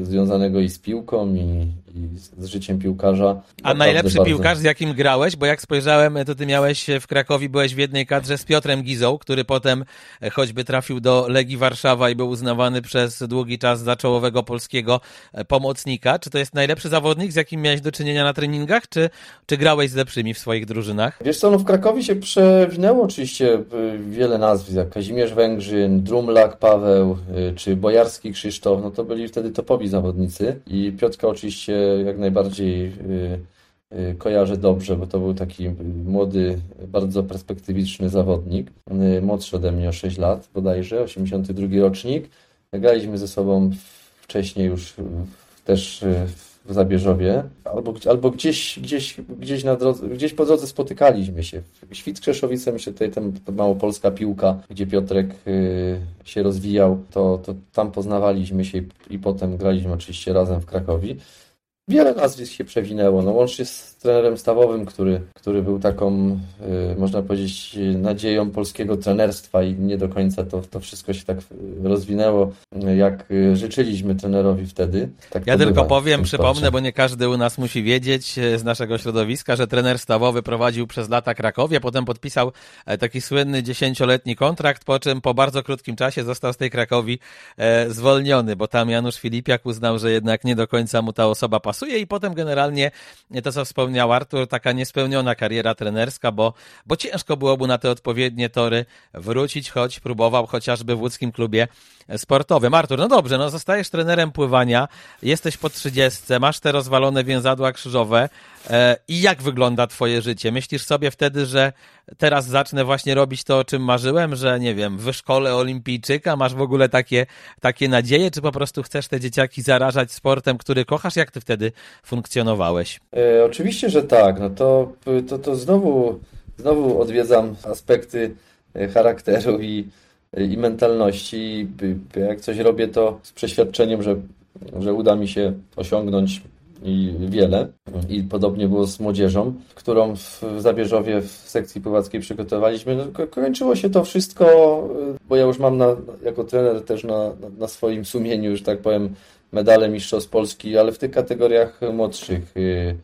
y, związanego i z piłką, i, z życiem piłkarza. A najlepszy bardzo. piłkarz, z jakim grałeś, bo jak spojrzałem, to ty miałeś w Krakowie, byłeś w jednej kadrze z Piotrem Gizą, który potem e, choćby trafił do Legii Warszawa i był uznawany przez długi czas za czołowego polskiego e, pomocnika. Czy to jest najlepszy zawodnik, z jakim miałeś do czynienia na treningach, czy, czy grałeś z lepszymi w swoich drużynach? Wiesz co, no w Krakowie się przewinęło oczywiście wiele nazwisk, jak Kazimierz Węgrzyn, Drumlak Paweł, czy Bojarski Krzysztof, no to byli wtedy topowi zawodnicy i Piotrka oczywiście jak najbardziej y, y, kojarzę dobrze, bo to był taki młody, bardzo perspektywiczny zawodnik, y, młodszy ode mnie o 6 lat bodajże, 82 rocznik. Graliśmy ze sobą wcześniej już też w Zabierzowie, albo, albo gdzieś, gdzieś, gdzieś, na drodze, gdzieś po drodze spotykaliśmy się. Świt Krzeszowice, myślę, tutaj tam ta małopolska piłka, gdzie Piotrek się rozwijał, to, to tam poznawaliśmy się i, i potem graliśmy oczywiście razem w Krakowie. Wiele nazwisk się przewinęło, no łącznie z trenerem stawowym, który, który był taką, y, można powiedzieć, nadzieją polskiego trenerstwa i nie do końca to, to wszystko się tak y, rozwinęło, jak y, życzyliśmy trenerowi wtedy. Tak Ja tylko powiem, przypomnę, sporcie. bo nie każdy u nas musi wiedzieć z naszego środowiska, że trener stawowy prowadził przez lata Krakowie, potem podpisał e, taki słynny dziesięcioletni kontrakt, po czym po bardzo krótkim czasie został z tej Krakowi e, zwolniony, bo tam Janusz Filipiak uznał, że jednak nie do końca mu ta osoba pasuje i potem generalnie to, co wspomniał Artur, taka niespełniona kariera trenerska, bo, bo ciężko było mu na te odpowiednie tory wrócić, choć próbował chociażby w łódzkim klubie sportowym. Artur, no dobrze, no zostajesz trenerem pływania, jesteś po trzydziestce, masz te rozwalone więzadła krzyżowe i jak wygląda twoje życie? Myślisz sobie wtedy, że teraz zacznę właśnie robić to, o czym marzyłem, że nie wiem, wyszkolę olimpijczyka, masz w ogóle takie, takie nadzieje, czy po prostu chcesz te dzieciaki zarażać sportem, który kochasz? Jak ty wtedy funkcjonowałeś? E, oczywiście, że tak. No to, to, to znowu, znowu odwiedzam aspekty e, charakteru i, i mentalności. Jak coś robię, to z przeświadczeniem, że, że uda mi się osiągnąć i wiele. I podobnie było z młodzieżą, którą w Zabierzowie w sekcji pływackiej przygotowaliśmy. No, ko- kończyło się to wszystko, e, bo ja już mam na, jako trener też na, na, swoim sumieniu, że tak powiem, medale Mistrzostw Polski, ale w tych kategoriach młodszych, y,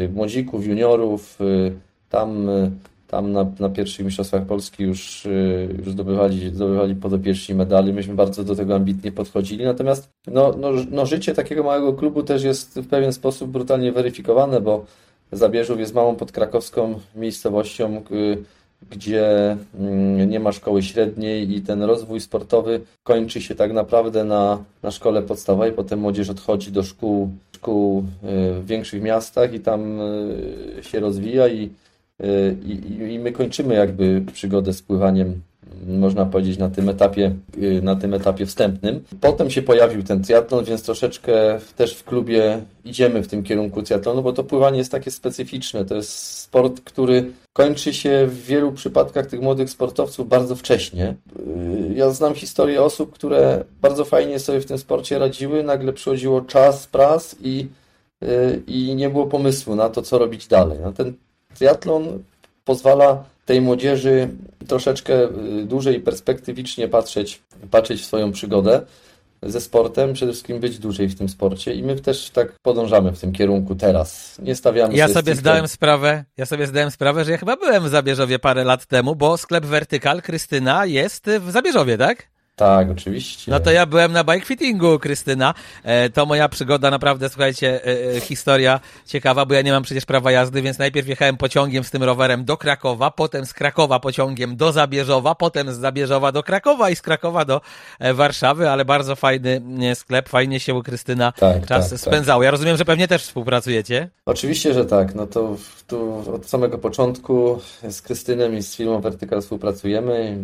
y, młodzików, juniorów, y, tam, y, tam na, na pierwszych Mistrzostwach Polski już, y, już zdobywali, zdobywali podopieczni medali. Myśmy bardzo do tego ambitnie podchodzili, natomiast no, no, no, życie takiego małego klubu też jest w pewien sposób brutalnie weryfikowane, bo Zabierzów jest małą podkrakowską miejscowością, y, gdzie mm, nie ma szkoły średniej i ten rozwój sportowy kończy się tak naprawdę na, na szkole podstawowej, potem młodzież odchodzi do szkół, szkół y, w większych miastach i tam się rozwija i, i, i my kończymy jakby przygodę z pływaniem można powiedzieć na tym etapie, y, na tym etapie wstępnym. Potem się pojawił ten triatlon, więc troszeczkę też w klubie idziemy w tym kierunku triatlonu, bo to pływanie jest takie specyficzne. To jest sport, który kończy się w wielu przypadkach tych młodych sportowców bardzo wcześnie. Y, Ja znam historię osób, które bardzo fajnie sobie w tym sporcie radziły, nagle przychodziło czas, pras i, y, i nie było pomysłu na to, co robić dalej. No ten triatlon pozwala tej młodzieży troszeczkę y, dłużej perspektywicznie patrzeć, patrzeć w swoją przygodę ze sportem, przede wszystkim być dłużej w tym sporcie i my też tak podążamy w tym kierunku teraz. Nie stawiamy Ja sobie sobie zdałem sprawę, ja sobie zdałem sprawę, że ja chyba byłem w Zabierzowie parę lat temu, bo sklep Wertykal Krystyna jest w Zabierzowie, tak? Tak, oczywiście. No to ja byłem na bike fittingu, Krystyna. E, to moja przygoda, naprawdę, słuchajcie, e, e, historia ciekawa, bo ja nie mam przecież prawa jazdy, więc najpierw jechałem pociągiem z tym rowerem do Krakowa, potem z Krakowa pociągiem do Zabierzowa, potem z Zabierzowa do Krakowa i z Krakowa do Warszawy, ale bardzo fajny sklep, fajnie się u Krystyna tak, czas tak, tak. spędzało. Ja rozumiem, że pewnie też współpracujecie? Oczywiście, że tak. No to tu od samego początku z Krystynem i z firmą Vertical współpracujemy.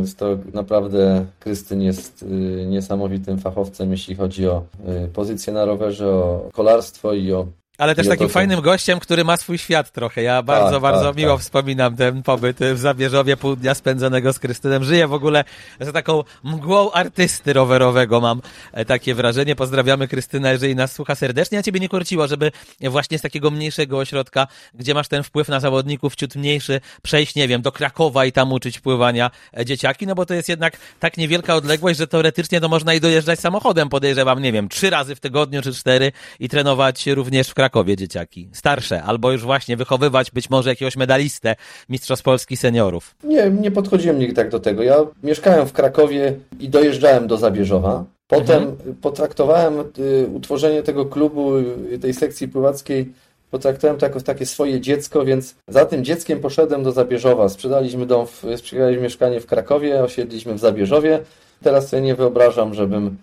Jest to naprawdę Krystyn jest y, niesamowitym fachowcem, jeśli chodzi o y, pozycję na rowerze, o kolarstwo i o ale też takim fajnym gościem, który ma swój świat trochę. Ja bardzo, tak, bardzo tak, miło tak. wspominam ten pobyt w Zabierzowie, pół dnia spędzonego z Krystynem. Żyję w ogóle z taką mgłą artysty rowerowego, mam e, takie wrażenie. Pozdrawiamy Krystynę, jeżeli nas słucha serdecznie. A ciebie nie korciło, żeby właśnie z takiego mniejszego ośrodka, gdzie masz ten wpływ na zawodników ciut mniejszy, przejść, nie wiem, do Krakowa i tam uczyć pływania e, dzieciaki, no bo to jest jednak tak niewielka odległość, że teoretycznie to można i dojeżdżać samochodem, podejrzewam, nie wiem, trzy razy w tygodniu czy cztery i trenować również w Krakowie Krakowie dzieciaki, starsze, albo już właśnie wychowywać być może jakiegoś medalistę Mistrzostw Polski seniorów? Nie, nie podchodziłem nigdy tak do tego. Ja mieszkałem w Krakowie i dojeżdżałem do Zabierzowa. Potem mhm. potraktowałem y, utworzenie tego klubu, y, tej sekcji pływackiej potraktowałem to jako takie swoje dziecko, więc za tym dzieckiem poszedłem do Zabierzowa. Sprzedaliśmy dom, w, sprzedaliśmy mieszkanie w Krakowie, osiedliśmy w Zabierzowie. Teraz sobie nie wyobrażam, żebym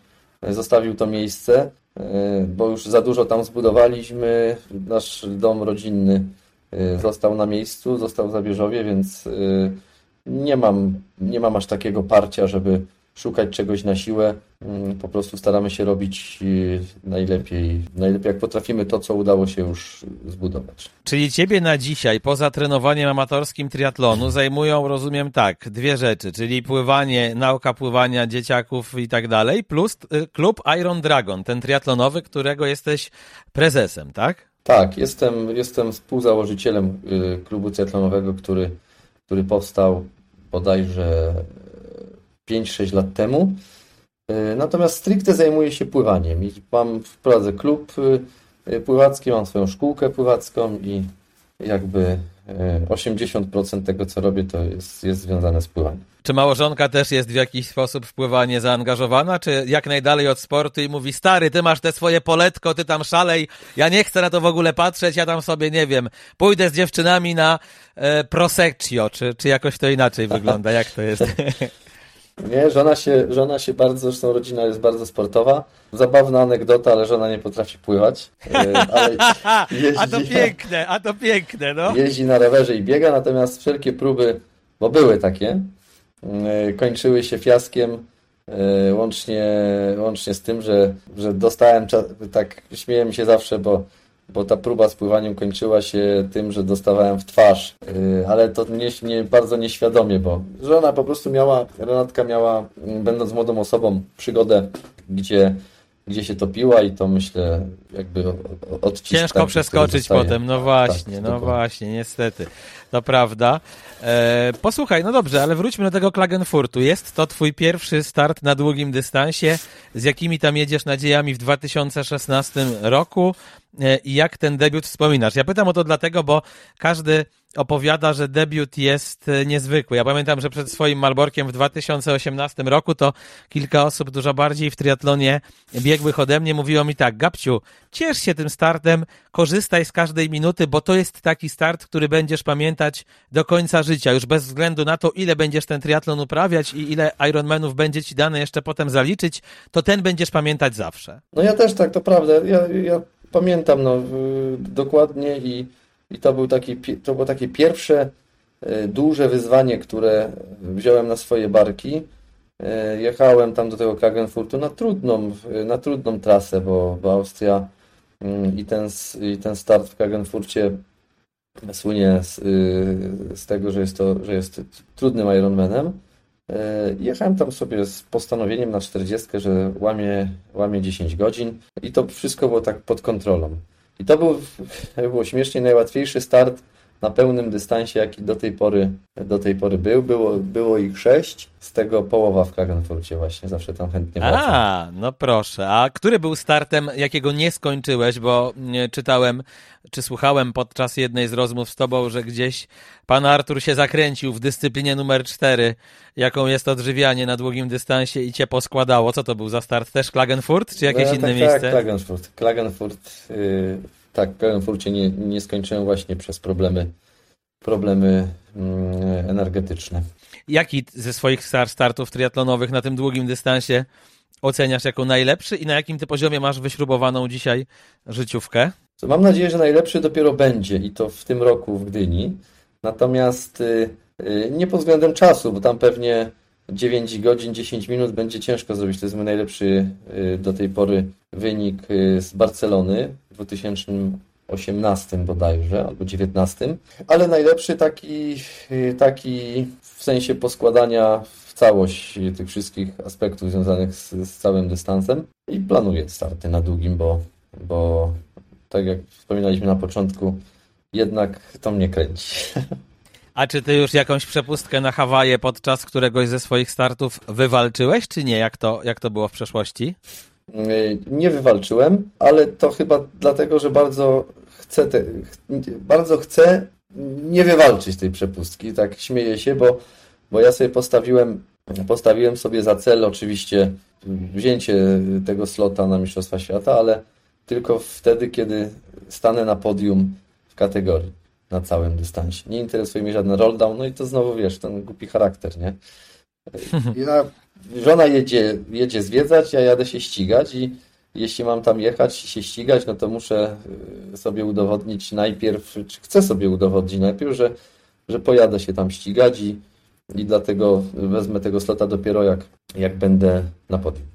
zostawił to miejsce. E, bo już za dużo tam zbudowaliśmy. Nasz dom rodzinny e, został na miejscu, został w Zabierzowie, więc e, nie mam, nie mam aż takiego parcia, żeby szukać czegoś na siłę. Mm, po prostu staramy się robić najlepiej, najlepiej jak potrafimy to, co udało się już zbudować. Czyli ciebie na dzisiaj, poza trenowaniem amatorskim triatlonu, zajmują, rozumiem tak, dwie rzeczy, czyli pływanie, nauka pływania dzieciaków i tak dalej, plus y, klub Iron Dragon, ten triatlonowy, którego jesteś prezesem, tak? Tak, jestem, jestem współzałożycielem y, klubu triatlonowego, który, który powstał bodajże 5-6 lat temu. E, natomiast stricte zajmuję się pływaniem i mam, prowadzę klub e, pływacki, mam swoją szkółkę pływacką i jakby 80% e, tego, co robię, to jest, jest związane z pływaniem. Czy małżonka też jest w jakiś sposób w pływanie zaangażowana, czy jak najdalej od sportu i mówi, stary, ty masz te swoje poletko, ty tam szalej, ja nie chcę na to w ogóle patrzeć, ja tam sobie, nie wiem, pójdę z dziewczynami na e, proseccio, czy, czy jakoś to inaczej wygląda, jak to jest? Nie, żona się, żona się bardzo, zresztą rodzina jest bardzo sportowa. Zabawna anegdota, ale żona nie potrafi pływać. Jeździ, a to piękne, a to piękne, no. Jeździ na rowerze i biega, natomiast wszelkie próby, bo były takie, e, kończyły się fiaskiem, e, łącznie, łącznie z tym, że, że dostałem, tak śmieję się zawsze, bo bo ta próba z pływaniem kończyła się tym, że dostawałem w twarz, y, ale to nie, nie, bardzo nieświadomie, bo żona po prostu miała, Renatka miała, mm, będąc młodą osobą, przygodę, gdzie gdzie się topiła i to myślę jakby odcisk. Ciężko przeskoczyć potem, no tak, właśnie, tak, no właśnie, niestety. To prawda. E, posłuchaj, no dobrze, ale wróćmy do tego Klagenfurtu. Jest to twój pierwszy start na długim dystansie. Z jakimi tam jedziesz nadziejami w 2016 roku e, i jak ten debiut wspominasz? Ja pytam o to dlatego, bo każdy opowiada, że debiut jest e, niezwykły. Ja pamiętam, że przed swoim Malborkiem w 2018 roku to kilka osób dużo bardziej w triatlonie biegłych ode mnie mówiło mi tak, Gabciu, ciesz się tym startem, korzystaj z każdej minuty, bo to jest taki start, który będziesz pamiętać do końca życia, już bez względu na to, ile będziesz ten triatlon uprawiać i ile Ironmanów będzie ci dane jeszcze potem zaliczyć, to ten będziesz pamiętać zawsze. No ja też tak, to prawda. Ja, ja pamiętam no, dokładnie i i to, był taki, to było takie pierwsze e, duże wyzwanie, które wziąłem na swoje barki. E, jechałem tam do tego Klagenfurtu na trudną, na trudną trasę, bo, bo Austria i ten, i ten start w Klagenfurcie słynie z, y, z tego, że jest, to, że jest trudnym Ironmanem. E, jechałem tam sobie z postanowieniem na 40, że łamie, łamie 10 godzin i to wszystko było tak pod kontrolą. I to był, było śmiesznie, najłatwiejszy start na pełnym dystansie, jaki do tej pory, do tej pory był. Było, było ich sześć, z tego połowa w Klagenfurcie właśnie, zawsze tam chętnie wracam. A, no proszę. A który był startem, jakiego nie skończyłeś, bo czytałem, czy słuchałem podczas jednej z rozmów z tobą, że gdzieś pan Artur się zakręcił w dyscyplinie numer cztery, jaką jest odżywianie na długim dystansie i cię poskładało. Co to był za start? Też Klagenfurt, czy jakieś no, inne tak, miejsce? Tak, Klagenfurt. Klagenfurt, yy, tak, w Klagenfurcie nie, nie skończyłem właśnie przez problemy, problemy yy, energetyczne. Jaki ze swoich startów triatlonowych na tym długim dystansie oceniasz jako najlepszy i na jakim ty poziomie masz wyśrubowaną dzisiaj życiówkę? Mam nadzieję, że najlepszy dopiero będzie i to w tym roku w Gdyni. Natomiast y, y, nie pod względem czasu, bo tam pewnie 9 godzin, 10 minut będzie ciężko zrobić. To jest mój najlepszy y, do tej pory wynik z Barcelony 2018 bodajże, albo 19, ale najlepszy taki, taki w sensie poskładania w całość tych wszystkich aspektów związanych z, z całym dystansem i planuję starty na długim, bo, bo tak jak wspominaliśmy na początku, jednak to mnie kręci. A czy ty już jakąś przepustkę na Hawaje podczas któregoś ze swoich startów wywalczyłeś, czy nie? Jak to, jak to było w przeszłości? Nie wywalczyłem, ale to chyba dlatego, że bardzo chcę, te, bardzo chcę nie wywalczyć tej przepustki. Tak śmieję się, bo, bo ja sobie postawiłem, postawiłem sobie za cel oczywiście wzięcie tego slota na Mistrzostwa Świata, ale tylko wtedy, kiedy stanę na podium w kategorii na całym dystansie. Nie interesuje mnie żaden rolldown, no i to znowu wiesz, ten głupi charakter, nie? Ja, żona jedzie, jedzie zwiedzać, ja jadę się ścigać i jeśli mam tam jechać i się ścigać, no to muszę y, sobie udowodnić najpierw, czy chcę sobie udowodnić najpierw, że, że pojadę się tam ścigać i, i dlatego wezmę tego slota dopiero jak, jak będę na podium.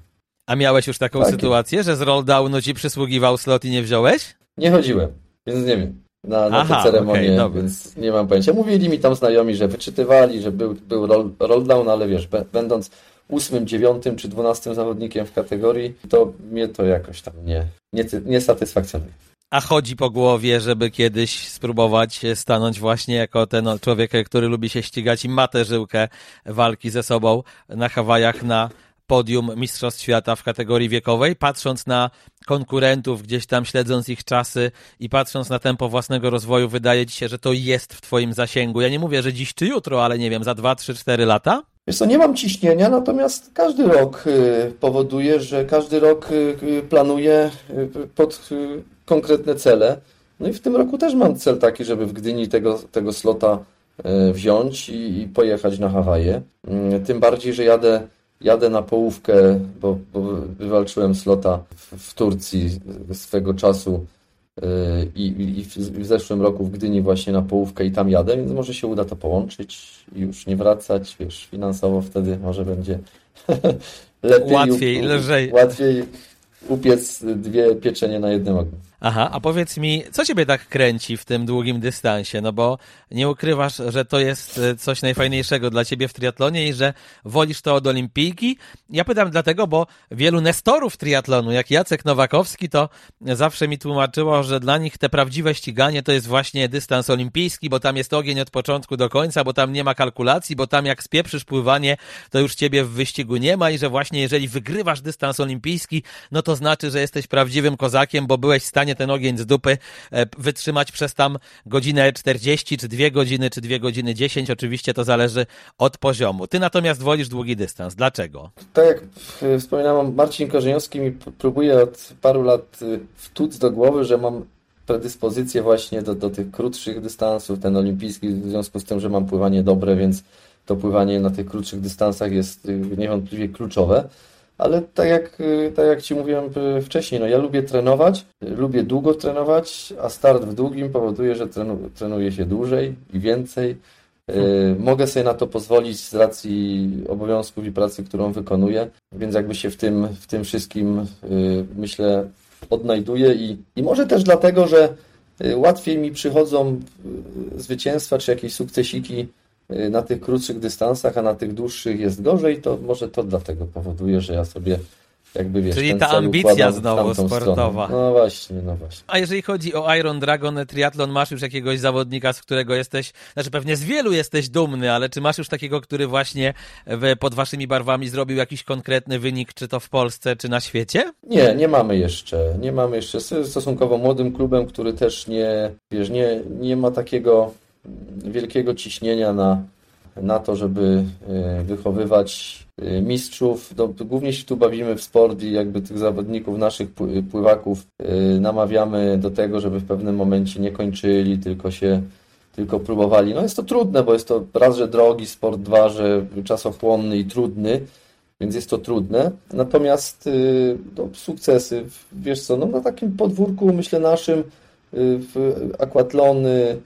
A miałeś już taką tak. sytuację, że z rolldownu ci przysługiwał slot i nie wziąłeś? Nie chodziłem, więc nie wiem. Na, na Aha, tę ceremonię, okay, więc nie mam pojęcia. Mówili mi tam znajomi, że wyczytywali, że był, był roll, rolldown, ale wiesz, będąc ósmym, dziewiątym czy dwunastym zawodnikiem w kategorii, to mnie to jakoś tam nie, nie, nie satysfakcjonuje. A chodzi po głowie, żeby kiedyś spróbować stanąć właśnie jako ten człowiek, który lubi się ścigać i ma tę żyłkę walki ze sobą na Hawajach na podium Mistrzostw Świata w kategorii wiekowej, patrząc na konkurentów, gdzieś tam śledząc ich czasy i patrząc na tempo własnego rozwoju, wydaje ci się, że to jest w twoim zasięgu. Ja nie mówię, że dziś czy jutro, ale nie wiem, za 2, 3, 4 lata? Wiesz co, nie mam ciśnienia, natomiast każdy rok y, powoduje, że każdy rok y, y, planuję pod konkretne cele. No i w tym roku też mam cel taki, żeby w Gdyni tego, tego slota wziąć i, i pojechać na Hawaje. Tym bardziej, że jadę jadę na połówkę, bo, bo wywalczyłem slota w, w Turcji swego czasu i, i, w zeszłym roku w Gdyni właśnie na połówkę i tam jadę, więc może się uda to połączyć i już nie wracać, wiesz, finansowo wtedy może będzie lepiej. Łatwiej, lżej. Łatwiej upiec dwie pieczenie na jednym ogniu. Aha, a powiedz mi, co ciebie tak kręci w tym długim dystansie? No bo nie ukrywasz, że to jest e, coś najfajniejszego dla ciebie w triatlonie i że wolisz to od olimpijki. Ja pytam dlatego, bo wielu nestorów triatlonu, jak Jacek Nowakowski, to zawsze mi tłumaczyło, że dla nich te prawdziwe ściganie to jest właśnie dystans olimpijski, bo tam jest ogień od początku do końca, bo tam nie ma kalkulacji, bo tam jak spieprzysz pływanie, to już ciebie w wyścigu nie ma i że właśnie jeżeli wygrywasz dystans olimpijski, no to znaczy, że jesteś prawdziwym kozakiem, bo byłeś w stanie ten ogień z dupy e, wytrzymać przez tam godzinę 40, czy dwie godziny, czy dwie godziny 10. Oczywiście to zależy od poziomu. Ty natomiast wolisz długi dystans. Dlaczego? Tak jak wspominałem, Marcin Korzeniowski mi próbuje od paru lat y, wtuc do głowy, że mam predyspozycję właśnie do, do tych krótszych dystansów, ten olimpijski, w związku z tym, że mam pływanie dobre, więc to pływanie na tych krótszych dystansach jest y, niewątpliwie kluczowe ale tak jak, y, tak jak Ci mówiłem y, wcześniej, no ja lubię trenować, lubię długo trenować, a start w długim powoduje, że trenu, trenuje się dłużej i więcej. Mogę sobie na to pozwolić z racji obowiązków i pracy, którą wykonuję, więc jakby się w tym, w tym wszystkim myślę odnajduję i, i może też dlatego, że łatwiej mi przychodzą zwycięstwa czy jakieś sukcesiki Y, na tych krótszych dystansach, a na tych dłuższych jest gorzej, to może to dlatego powoduje, że ja sobie jakby wiesz, Czyli ta ambicja znowu sportowa. Stronę. No właśnie, no właśnie. A jeżeli chodzi o Iron Dragon Triathlon, masz już jakiegoś zawodnika, z którego jesteś, znaczy pewnie z wielu jesteś dumny, ale czy masz już takiego, który właśnie w, pod waszymi barwami zrobił jakiś konkretny wynik, czy to w Polsce, czy na świecie? Nie, nie mamy jeszcze. Nie mamy jeszcze. Stosunkowo młodym klubem, który też nie, wiesz, nie, nie ma takiego wielkiego ciśnienia na, na to, żeby e, wychowywać e, mistrzów. No, głównie się tu bawimy w sport i jakby tych zawodników, naszych pływaków e, namawiamy do tego, żeby w pewnym momencie nie kończyli, tylko się tylko próbowali. No jest to trudne, bo jest to raz, że drogi sport, dwa, że czasochłonny i trudny, więc jest to trudne. Natomiast no, sukcesy, wiesz co, no na takim podwórku, myślę naszym, w akwatlony,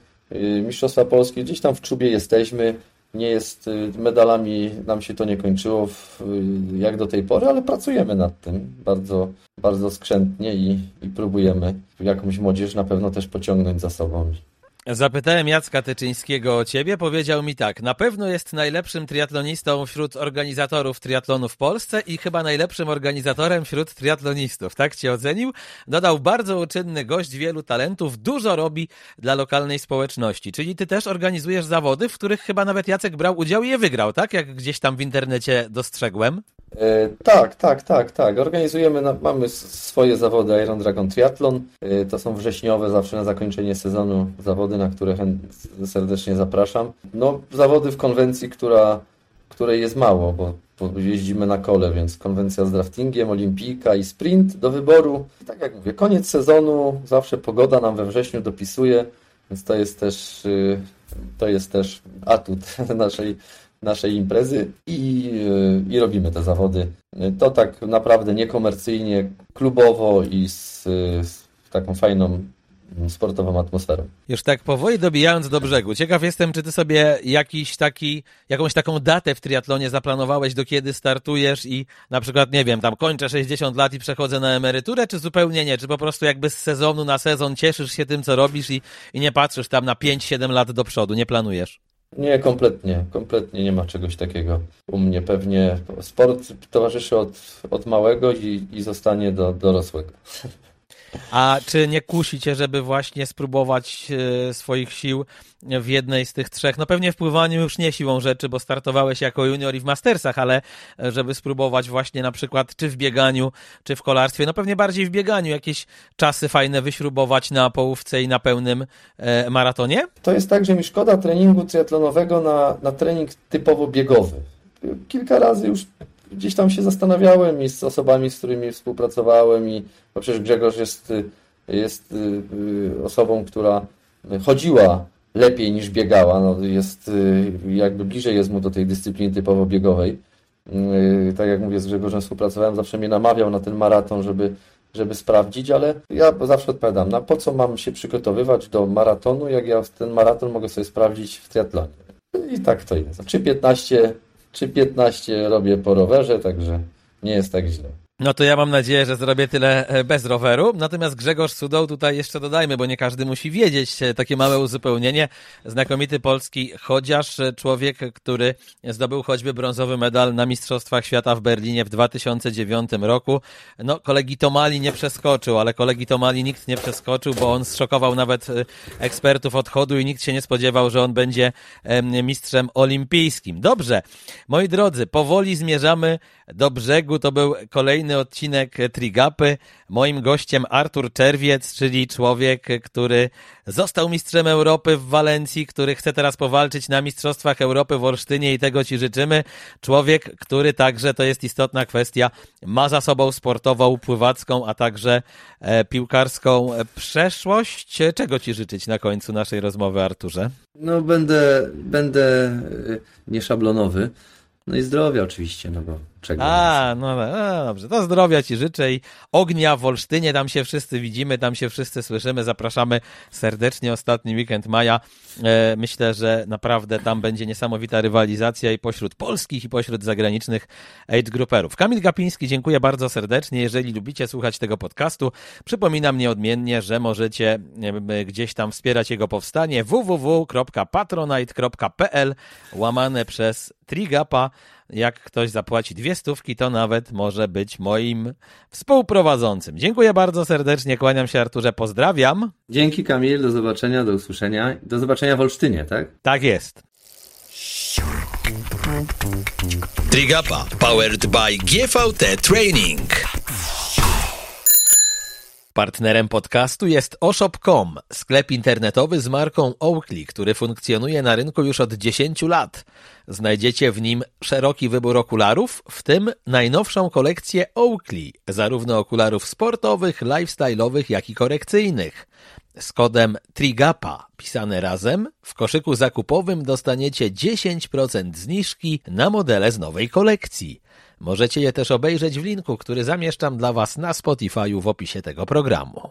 Mistrzostwa Polskie, gdzieś tam w czubie jesteśmy. Nie jest, y, medalami nam się to nie kończyło w, y, jak do tej pory, ale pracujemy nad tym bardzo, bardzo skrzętnie i, i próbujemy jakąś młodzież na pewno też pociągnąć za sobą. Zapytałem Jacka Tyczyńskiego o ciebie, powiedział mi tak, na pewno jest najlepszym triatlonistą wśród organizatorów triatlonu w Polsce i chyba najlepszym organizatorem wśród triatlonistów, tak cię ocenił? Dodał, bardzo uczynny gość, wielu talentów, dużo robi dla lokalnej społeczności, czyli ty też organizujesz zawody, w których chyba nawet Jacek brał udział i je wygrał, tak? Jak gdzieś tam w internecie dostrzegłem. E, tak, tak, tak, tak. Organizujemy, mamy swoje zawody Iron Dragon Triathlon. E, to są wrześniowe, zawsze na zakończenie sezonu zawody, na które serdecznie zapraszam. No, zawody w konwencji, która, której jest mało, bo, bo jeździmy na kole, więc konwencja z draftingiem, olimpijka i sprint do wyboru. I tak jak mówię, koniec sezonu, zawsze pogoda nam we wrześniu dopisuje, więc to jest też, y, to jest też atut naszej naszej imprezy i, i robimy te zawody. To tak naprawdę niekomercyjnie, klubowo i z, z taką fajną sportową atmosferą. Już tak powoli dobijając do brzegu, ciekaw jestem, czy ty sobie jakiś taki, jakąś taką datę w triatlonie zaplanowałeś, do kiedy startujesz i na przykład, nie wiem, tam kończę 60 lat i przechodzę na emeryturę, czy zupełnie nie? Czy po prostu jakby z sezonu na sezon cieszysz się tym, co robisz i, i nie patrzysz tam na 5-7 lat do przodu, nie planujesz? Nie, kompletnie, kompletnie nie ma czegoś takiego. U mnie pewnie sport towarzyszy od, od małego i, i zostanie do dorosłego. A czy nie kusi cię, żeby właśnie spróbować e, swoich sił w jednej z tych trzech? No pewnie w pływaniu już nie siłą rzeczy, bo startowałeś jako junior i w mastersach, ale e, żeby spróbować właśnie na przykład czy w bieganiu, czy w kolarstwie, no pewnie bardziej w bieganiu jakieś czasy fajne wyśrubować na połówce i na pełnym e, maratonie? To jest tak, że mi szkoda treningu triatlonowego na, na trening typowo biegowy. Kilka razy już gdzieś tam się zastanawiałem i z osobami, z którymi współpracowałem i bo przecież Grzegorz jest, jest y, y, osobą, która chodziła lepiej niż biegała, no jest y, jakby bliżej jest mu do tej dyscypliny typowo biegowej. Tak jak mówię, z Grzegorzem współpracowałem, zawsze mnie namawiał na ten maraton, żeby, żeby sprawdzić, ale ja zawsze odpowiadam, na po co mam się przygotowywać do maratonu, jak ja ten maraton mogę sobie sprawdzić w triatlonie. I tak to jest. Czy 15 czy 15 robię po rowerze, także nie jest tak źle. No to ja mam nadzieję, że zrobię tyle e, bez roweru. Natomiast Grzegorz Sudoł tutaj jeszcze dodajmy, bo nie każdy musi wiedzieć e, takie małe uzupełnienie. Znakomity polski chociaż e, człowiek, który zdobył choćby brązowy medal na Mistrzostwach Świata w Berlinie w 2009 roku. No, kolegi Tomali nie przeskoczył, ale kolegi Tomali nikt nie przeskoczył, bo on zszokował nawet ekspertów odchodu i nikt się nie spodziewał, że on będzie mistrzem olimpijskim. Dobrze, moi drodzy, powoli zmierzamy do brzegu. To był kolejny odcinek Trigapy. Moim gościem Artur Czerwiec, czyli człowiek, który został mistrzem Europy w Walencji, który chce teraz powalczyć na Mistrzostwach Europy w Olsztynie i tego Ci życzymy. Człowiek, który także, to jest istotna kwestia, ma za sobą sportową, pływacką, a także e, piłkarską przeszłość. Czego Ci życzyć na końcu naszej rozmowy, Arturze? No będę, będę e, nieszablonowy. No i zdrowia oczywiście, no bo czego. A, no, no dobrze, to zdrowia Ci życzę i ognia w Olsztynie, tam się wszyscy widzimy, tam się wszyscy słyszymy, zapraszamy serdecznie ostatni weekend maja. E, myślę, że naprawdę tam będzie niesamowita rywalizacja i pośród polskich i pośród zagranicznych age grouperów. Kamil Gapiński, dziękuję bardzo serdecznie. Jeżeli lubicie słuchać tego podcastu, przypominam nieodmiennie, że możecie gdzieś tam wspierać jego powstanie www.patronite.pl łamane przez Trigapa jak ktoś zapłaci dwie stówki, to nawet może być moim współprowadzącym. Dziękuję bardzo serdecznie, kłaniam się Arturze, pozdrawiam. Dzięki Kamil, do zobaczenia, do usłyszenia. Do zobaczenia w Olsztynie, tak? Tak jest. Trigapa powered by GVT Training. Partnerem podcastu jest oshop.com, sklep internetowy z marką Oakley, który funkcjonuje na rynku już od 10 lat. Znajdziecie w nim szeroki wybór okularów, w tym najnowszą kolekcję Oakley, zarówno okularów sportowych, lifestyle'owych, jak i korekcyjnych. Z kodem TRIGAPA pisane razem w koszyku zakupowym dostaniecie 10% zniżki na modele z nowej kolekcji. Możecie je też obejrzeć w linku, który zamieszczam dla Was na Spotify'u w opisie tego programu.